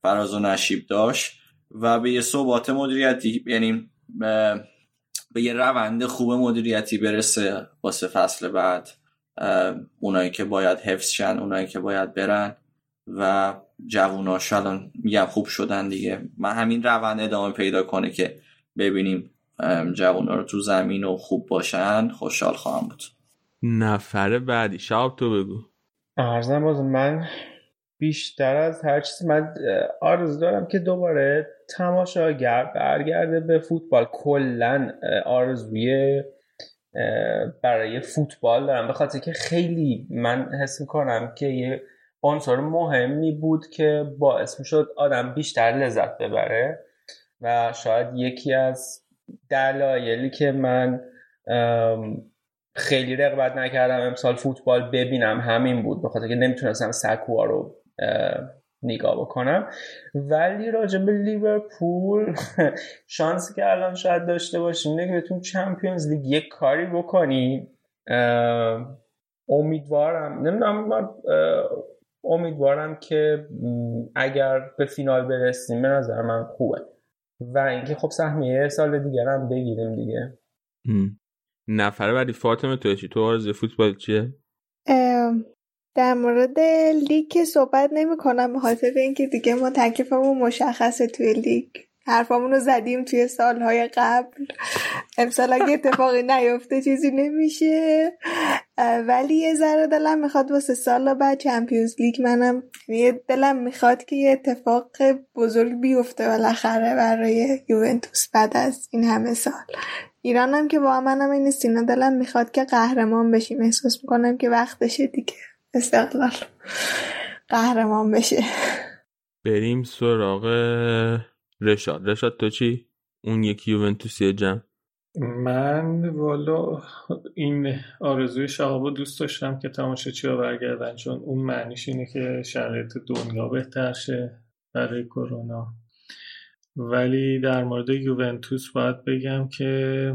فراز و نشیب داشت. و به یه ثبات مدیریتی یعنی به, یه روند خوب مدیریتی برسه واسه فصل بعد. اونایی که باید حفظ شن اونایی که باید برن و جووناش الان میگم خوب شدن دیگه. من همین روند ادامه پیدا کنه که ببینیم جوونا رو تو زمین و خوب باشن. خوشحال خواهم بود. نفر بعدی. شاب تو بگو. ارزم باز من بیشتر از هر چیزی من اه، آرزو دارم که دوباره تماشاگر برگرده به فوتبال. کلا آرزوی برای فوتبال دارم. به خاطر که خیلی من حس می‌کنم که یه عنصر مهمی بود که باعث می‌شد آدم بیشتر لذت ببره. و شاید یکی از دلایلی که من خیلی رغبت نکردم امسال فوتبال ببینم همین بود. به خاطر که نمی‌تونستم سکوها رو نگاه بکنم. ولی راجع به لیورپول شانسی که الان شاید داشته باشیم اینه که بتون چمپیونز لیگ یک کاری بکنی امیدوارم نمی‌دونم امیدوارم که اگر به فینال برسیم به نظر من خوبه. و اینکه خب سهمیه سال دیگر هم بگیریم دیگه. هم. نفر بعدی فاطمه تو چی تو آرزوی فوتبال چیه؟ در مورد لیگ که صحبت نمی کنم به خاطر اینکه دیگه ما تکلیفمون مشخصه توی لیگ حرفامون رو زدیم توی سالهای قبل. امسال اگه اتفاقی نیفته چیزی نمیشه. ولی یه ذره دلم می‌خواد واسه سال بعد چمپیونز لیگ منم یعنی دلم می‌خواد که یه اتفاق بزرگ بیفته بالاخره برای یوونتوس بعد از این همه سال. ایرانم که با منم این سینا دلم می‌خواد که قهرمان بشیم. احساس می‌کنم که وقتشه دیگه. استقلال. قهرمان بشه. بریم سراغ رشاد. رشاد تو چی؟ اون یکی یوونتوسی جمع. من والا این آرزوی شهابو دوست داشتم که تماشاچی ها برگردن چون اون معنیش اینه که شرایط دنیا بهتر شه برای کرونا. ولی در مورد یوونتوس باید بگم که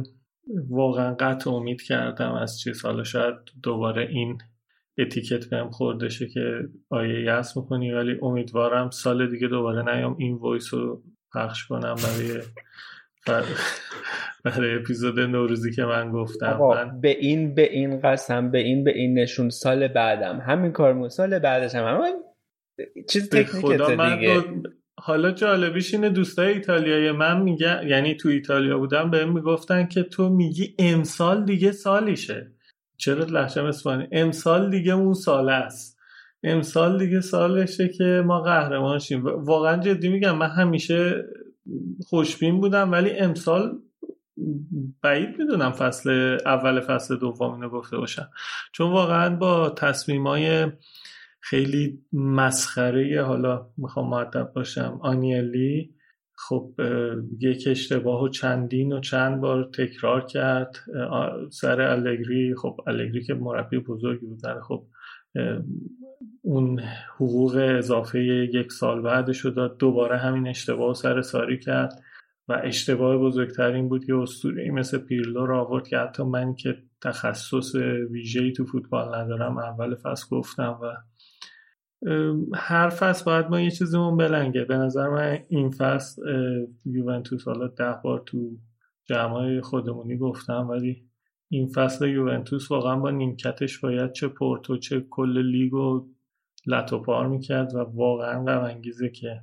واقعا قطع امید کردم از چیز. حالا شاید دوباره این اتیکت بهم خورده شه که آیه یأس می‌کنی ولی امیدوارم سال دیگه دوباره نیام این voice رو پخش کنم برای برای اپیزود نوروزی که من گفتم. من به این به این قسم به این به این نشون سال بعدم. همین کار سال بعدش هم. همین چیز تکنیکت من دیگه. دو- حالا جالبیش اینه دوستای ایتالیایی من میگن یعنی تو ایتالیا بودم بهم می‌گفتن که تو میگی امسال دیگه سالیشه. چرا لحشم اسپانی امسال دیگه اون سال است. امسال دیگه سالشه که ما قهرمان شیم واقعا جدی میگم من همیشه خوشبین بودم ولی امسال بعید می‌دونم فصل اول فصل دوم اینو گفته باشم. چون واقعا با تصمیمای خیلی مسخره حالا می‌خوام معدب باشم آنیلی خب یک اشتباه و چندین و چند بار تکرار کرد سر الگری. خب الگری که مربی بزرگی بود خب اون حقوق اضافه یک سال بعدش رو داد. دوباره همین اشتباه سر ساری کرد. و اشتباه بزرگتر این بود که اسطوره مثل پیرلو رو آورد که حتی من که تخصص ویژه‌ای تو فوتبال ندارم اول فصل گفتم و هر فصل باید ما یه چیزیمون بلنگه. به نظر من این فصل یوونتوس حالا ده بار تو جمعای خودمونی گفتم ولی این فصل یوونتوس واقعا با نیمکتش باید چه پورتو چه کل لیگو لطوپار می‌کرد و واقعا غم انگیزه که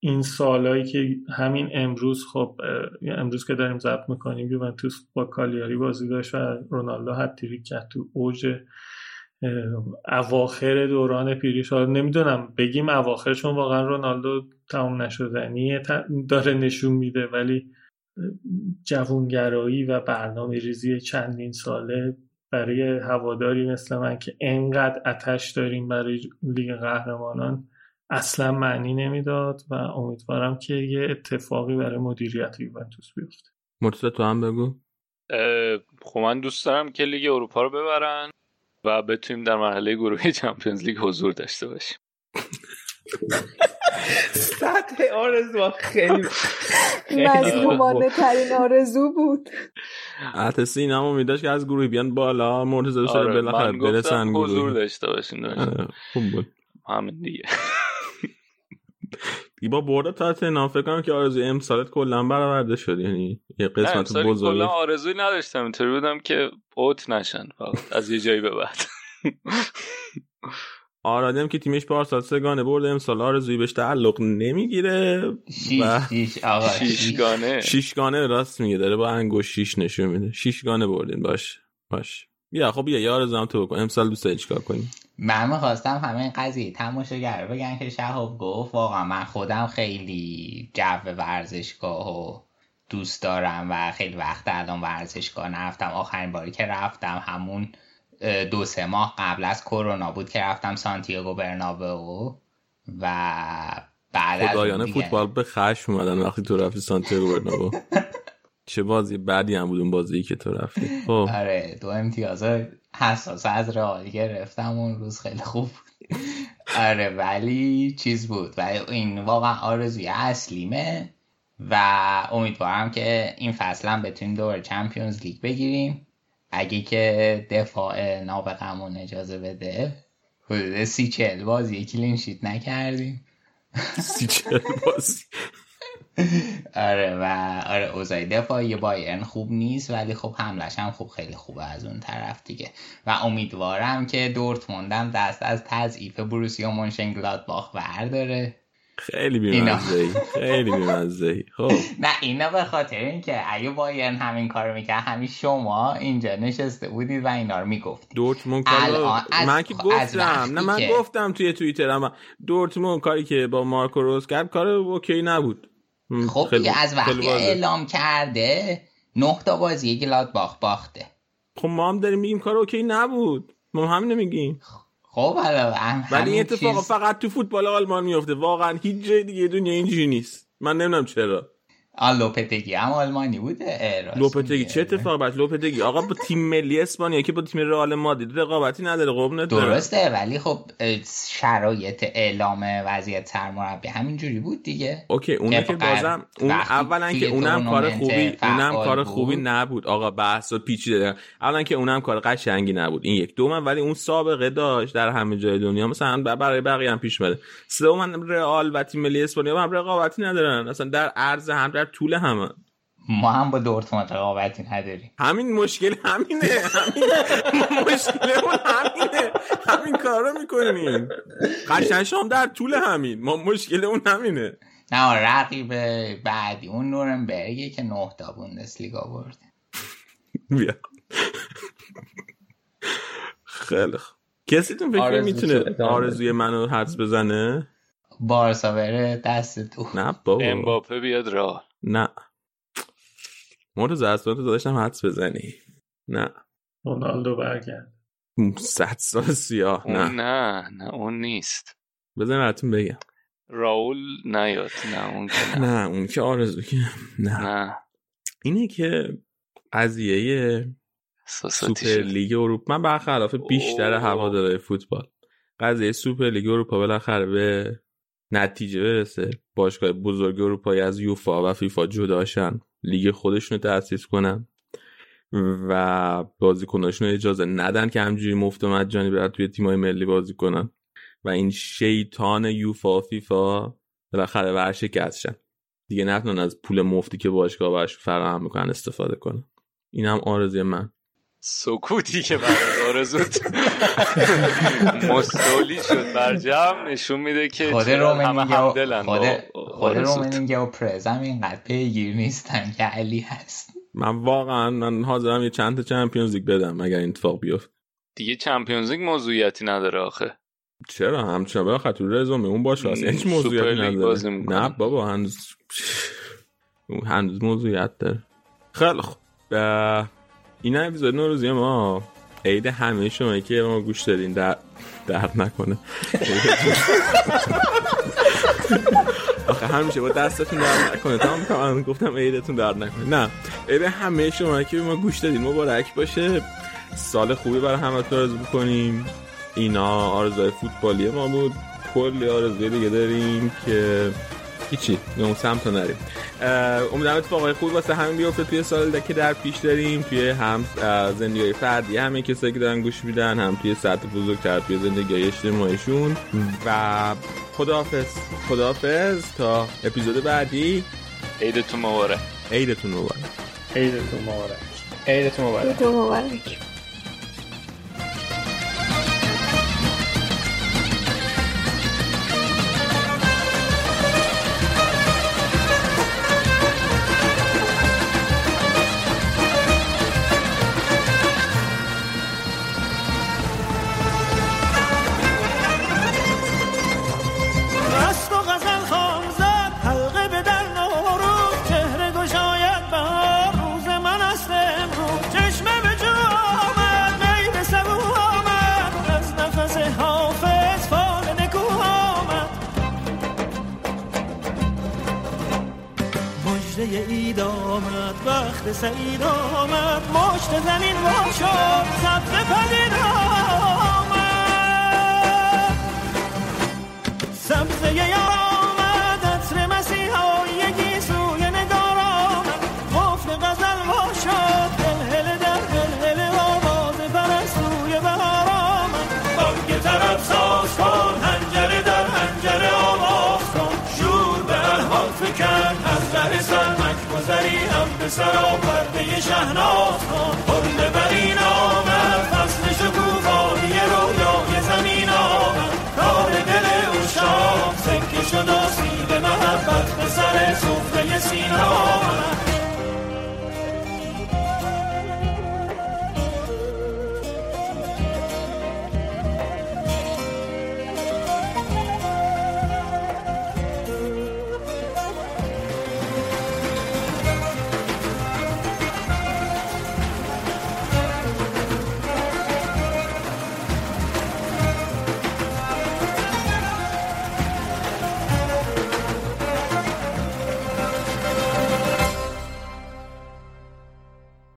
این سالهایی که همین امروز خب امروز که داریم ضبط می‌کنیم یوونتوس با کالیاری بازی داشت و رونالدو هتریک کرد تو اوج اواخر دوران پیریش. نمی‌دونم بگیم اواخر چون واقعا رونالدو تمام نشدنی داره نشون میده ولی جوانگرایی و برنامه ریزی چندین ساله برای هواداری مثل من که انقدر اتش داریم برای لیگ قهرمانان اصلا معنی نمی‌داد و امیدوارم که یه اتفاقی برای مدیریت یوونتوس بیفته. مرتضی تو هم بگو. خب من دوست دارم که لیگ اروپا رو ببرن. و بتونیم در مرحله گروهی چمپیونز لیگ حضور داشته باشیم. سطح آرزو خیلی مظلومانه ترین آرزو بود. حتی سینم امیداش که از گروهی بیان بالا مرتضی دوست آره بالاخره برسن گفتم حضور داشته باشیم خوب بود. همین دیگه. دیگه با برد تاتنهام فکر کنم که آرزوی امسالت کلا برآورده شد. یعنی یه قسمت بزرگی کلا آرزوی نداشتم. اینطوری بودم که اوت نشن. فقط از یه جایی به بعد. آرادم که تیمش پارسال سگانه برده امسال آرزویی بهش تعلق نمی‌گیره. شیش و شیش آقا شیش شیشگانه شیشگانه راست میگه. داره با انگوش شیش نشون میده. شیشگانه بردین. باش باش. بیا خب بیا یه آرزو هم تو بکن. امسال دوست داری چیکار کنی؟ من می‌خواستم همه این قضیه تماشاگر بگن که شهاب گفت واقعا من خودم خیلی جو ورزشگاه و دوست دارم و خیلی وقت الان ورزشگاه نرفتم. آخرین باری که رفتم همون دو سه ماه قبل از کرونا بود که رفتم سانتیاگو برنابئو و بعد از خدایانه دیگه- فوتبال به خشم اومدن وقتی تو رفتی سانتیاگو برنابو چه بازی بعدی هم بود اون بازی که تو رفتی. خب. آره دو امتیاز حساس از رئال گرفتم اون روز خیلی خوب بود. آره ولی چیز بود. و این واقعا آرزوی اصلیمه و امیدوارم که این فصل هم بتونیم دور چمپیونز لیگ بگیریم. اگه که دفاع نابغمون اجازه بده حدود سی چل بازی کلین شیت نکردیم. سی چل بازی. آره و آره اوضاع دفاعی بایرن خوب نیست ولی خب حملش هم خوب خیلی خوبه از اون طرف دیگه. و امیدوارم که دورتموندم دست از تضعیف بروسیا مونشنگلادباخ برداره. خیلی. بیمزهی خیلی بیمزهی خب. نه اینا به خاطر اینکه اگه بایرن همین کارو می‌کرد همین شما اینجا نشسته بودید و اینا رو می‌گفتید. دورتموند کار از- من که گفتم نه من که- گفتم توی توییترم دورتموند کاری که با مارکو روز کرد کار okay نبود. خب خیلی- دیگه از وقتی. اعلام کرده نه تا بازی گلادباخ باخته. خب ما هم داریم میگیم کار okay نبود. ما هم همینو میگیم. خب ولی این اتفاق چیز- فقط تو فوتبال آلمان میفته. واقعا هیچ جای دیگه دنیا اینجوری نیست. من نمی‌دونم چرا. لوپتگی. هم آلمانی بوده؟ لوپتگی. چه اتفاق بعد؟ لوپتگی. آقا با تیم ملی اسپانیا که با تیم رئال مادرید. رقابتی نداره. قربونت. درسته ولی خب شرایط اعلام وضعیت سرمربی همینجوری بود دیگه. اوکی اونو که بازم اون اولا که اونم کار خوبی اونم کار. خوبی نبود. آقا بحث و پیچیده. اولا که اونم کار قشنگی نبود. این یک. دوم ولی اون سابقه داشت در همه جای دنیا. مثلا برای بقیه هم پیش اومده. سوم رئال و تیم ملی اسپانیا هم رقابتی ندارن. اصلا در عرض هم در طول هم ما هم با دورتموند رقابتی نداریم. همین مشکل همینه. همین مشکلمون همینه. همین کار رو می‌کنیم. قشنگ شام در طول همین. ما مشکلمون همینه. نه رقیب بعدی اون نورنبرگه که نه تا بوندسلیگا برده بیا. خیلی خوب. کسی تون فکر می‌تونه آرزوی منو حدس بزنه؟ بارسا بره دست تو. نه بابا. امباپه بیاد راه. نه. مرتضی از تو داشتم حدس بزنی. نه. رونالدو برگرد. صد سال سیاه نه. نه نه اون نیست. بزن براتون بگم. راول نیاد نه اون که نه. نه اون که آرزو که نه. نه. اینه که قضیه سوپر لیگ اروپا من برخلاف بیشتر. هوادارهای فوتبال قضیه سوپر لیگ اروپا بالاخره به نتیجه برسه. باشگاه بزرگ اروپایی از یوفا و فیفا جداشن لیگ خودشون رو تأسیس کنن. و بازیکناشون اجازه ندن که همجوری مفت و مجانی برن توی تیمای ملی بازی کنن. و این شیطان یوفا و فیفا بالاخره ورشکستشن دیگه نتونن از پول مفتی که باشگاه براش فراهم می‌کنن استفاده کنن. این هم آرزوی من. سکوتی که آرزوت. مستولی شد بر جمع. نشون میده که همه رومنینگه و همدلن. خود. رومنینگه و پرزم اینقدر پیگیر نیستن که علی هست. من واقعا من حاضرم یه چند تا چمپیونز لیگ بدم اگر این اتفاق بیفت دیگه چمپیونز لیگ موضوعیتی نداره آخه. چرا؟ همچنان بخاطر تو رزومه. اون باشه. اصلا هیچ موضوعیتی نداره. نه بابا هنوز هنوز موضوعیت داره. خیلی خوب. این اپیزود نوروزی ما. عید همه شما که ما گوش دادین در درد نکنه. آخه همیشه با دستتون درد نکنه. تمام کنم گفتم عیدتون درد نکنه. نه. عید همه شما که ما گوش دادین مبارک باشه. سال خوبی برای همتون آرزو بکنیم. اینا آرزوهای فوتبالی ما بود. کلی آرزوی دیگه داریم که هیچی به اون سمت رو نریم. امیدوارم اتفاقای خوبی واسه همین بیفته. توی سال که در پیش داریم توی هم زندگی های فردی همه کسایی که دارن گوش میدن هم توی سطح بزرگتر توی زندگی های اجتماعیشون. و خداحافظ خداحافظ. تا اپیزود بعدی. عیدتون مبارک. عیدتون مبارک. عیدتون مبارک. عیدتون مبارک. تو مبارک.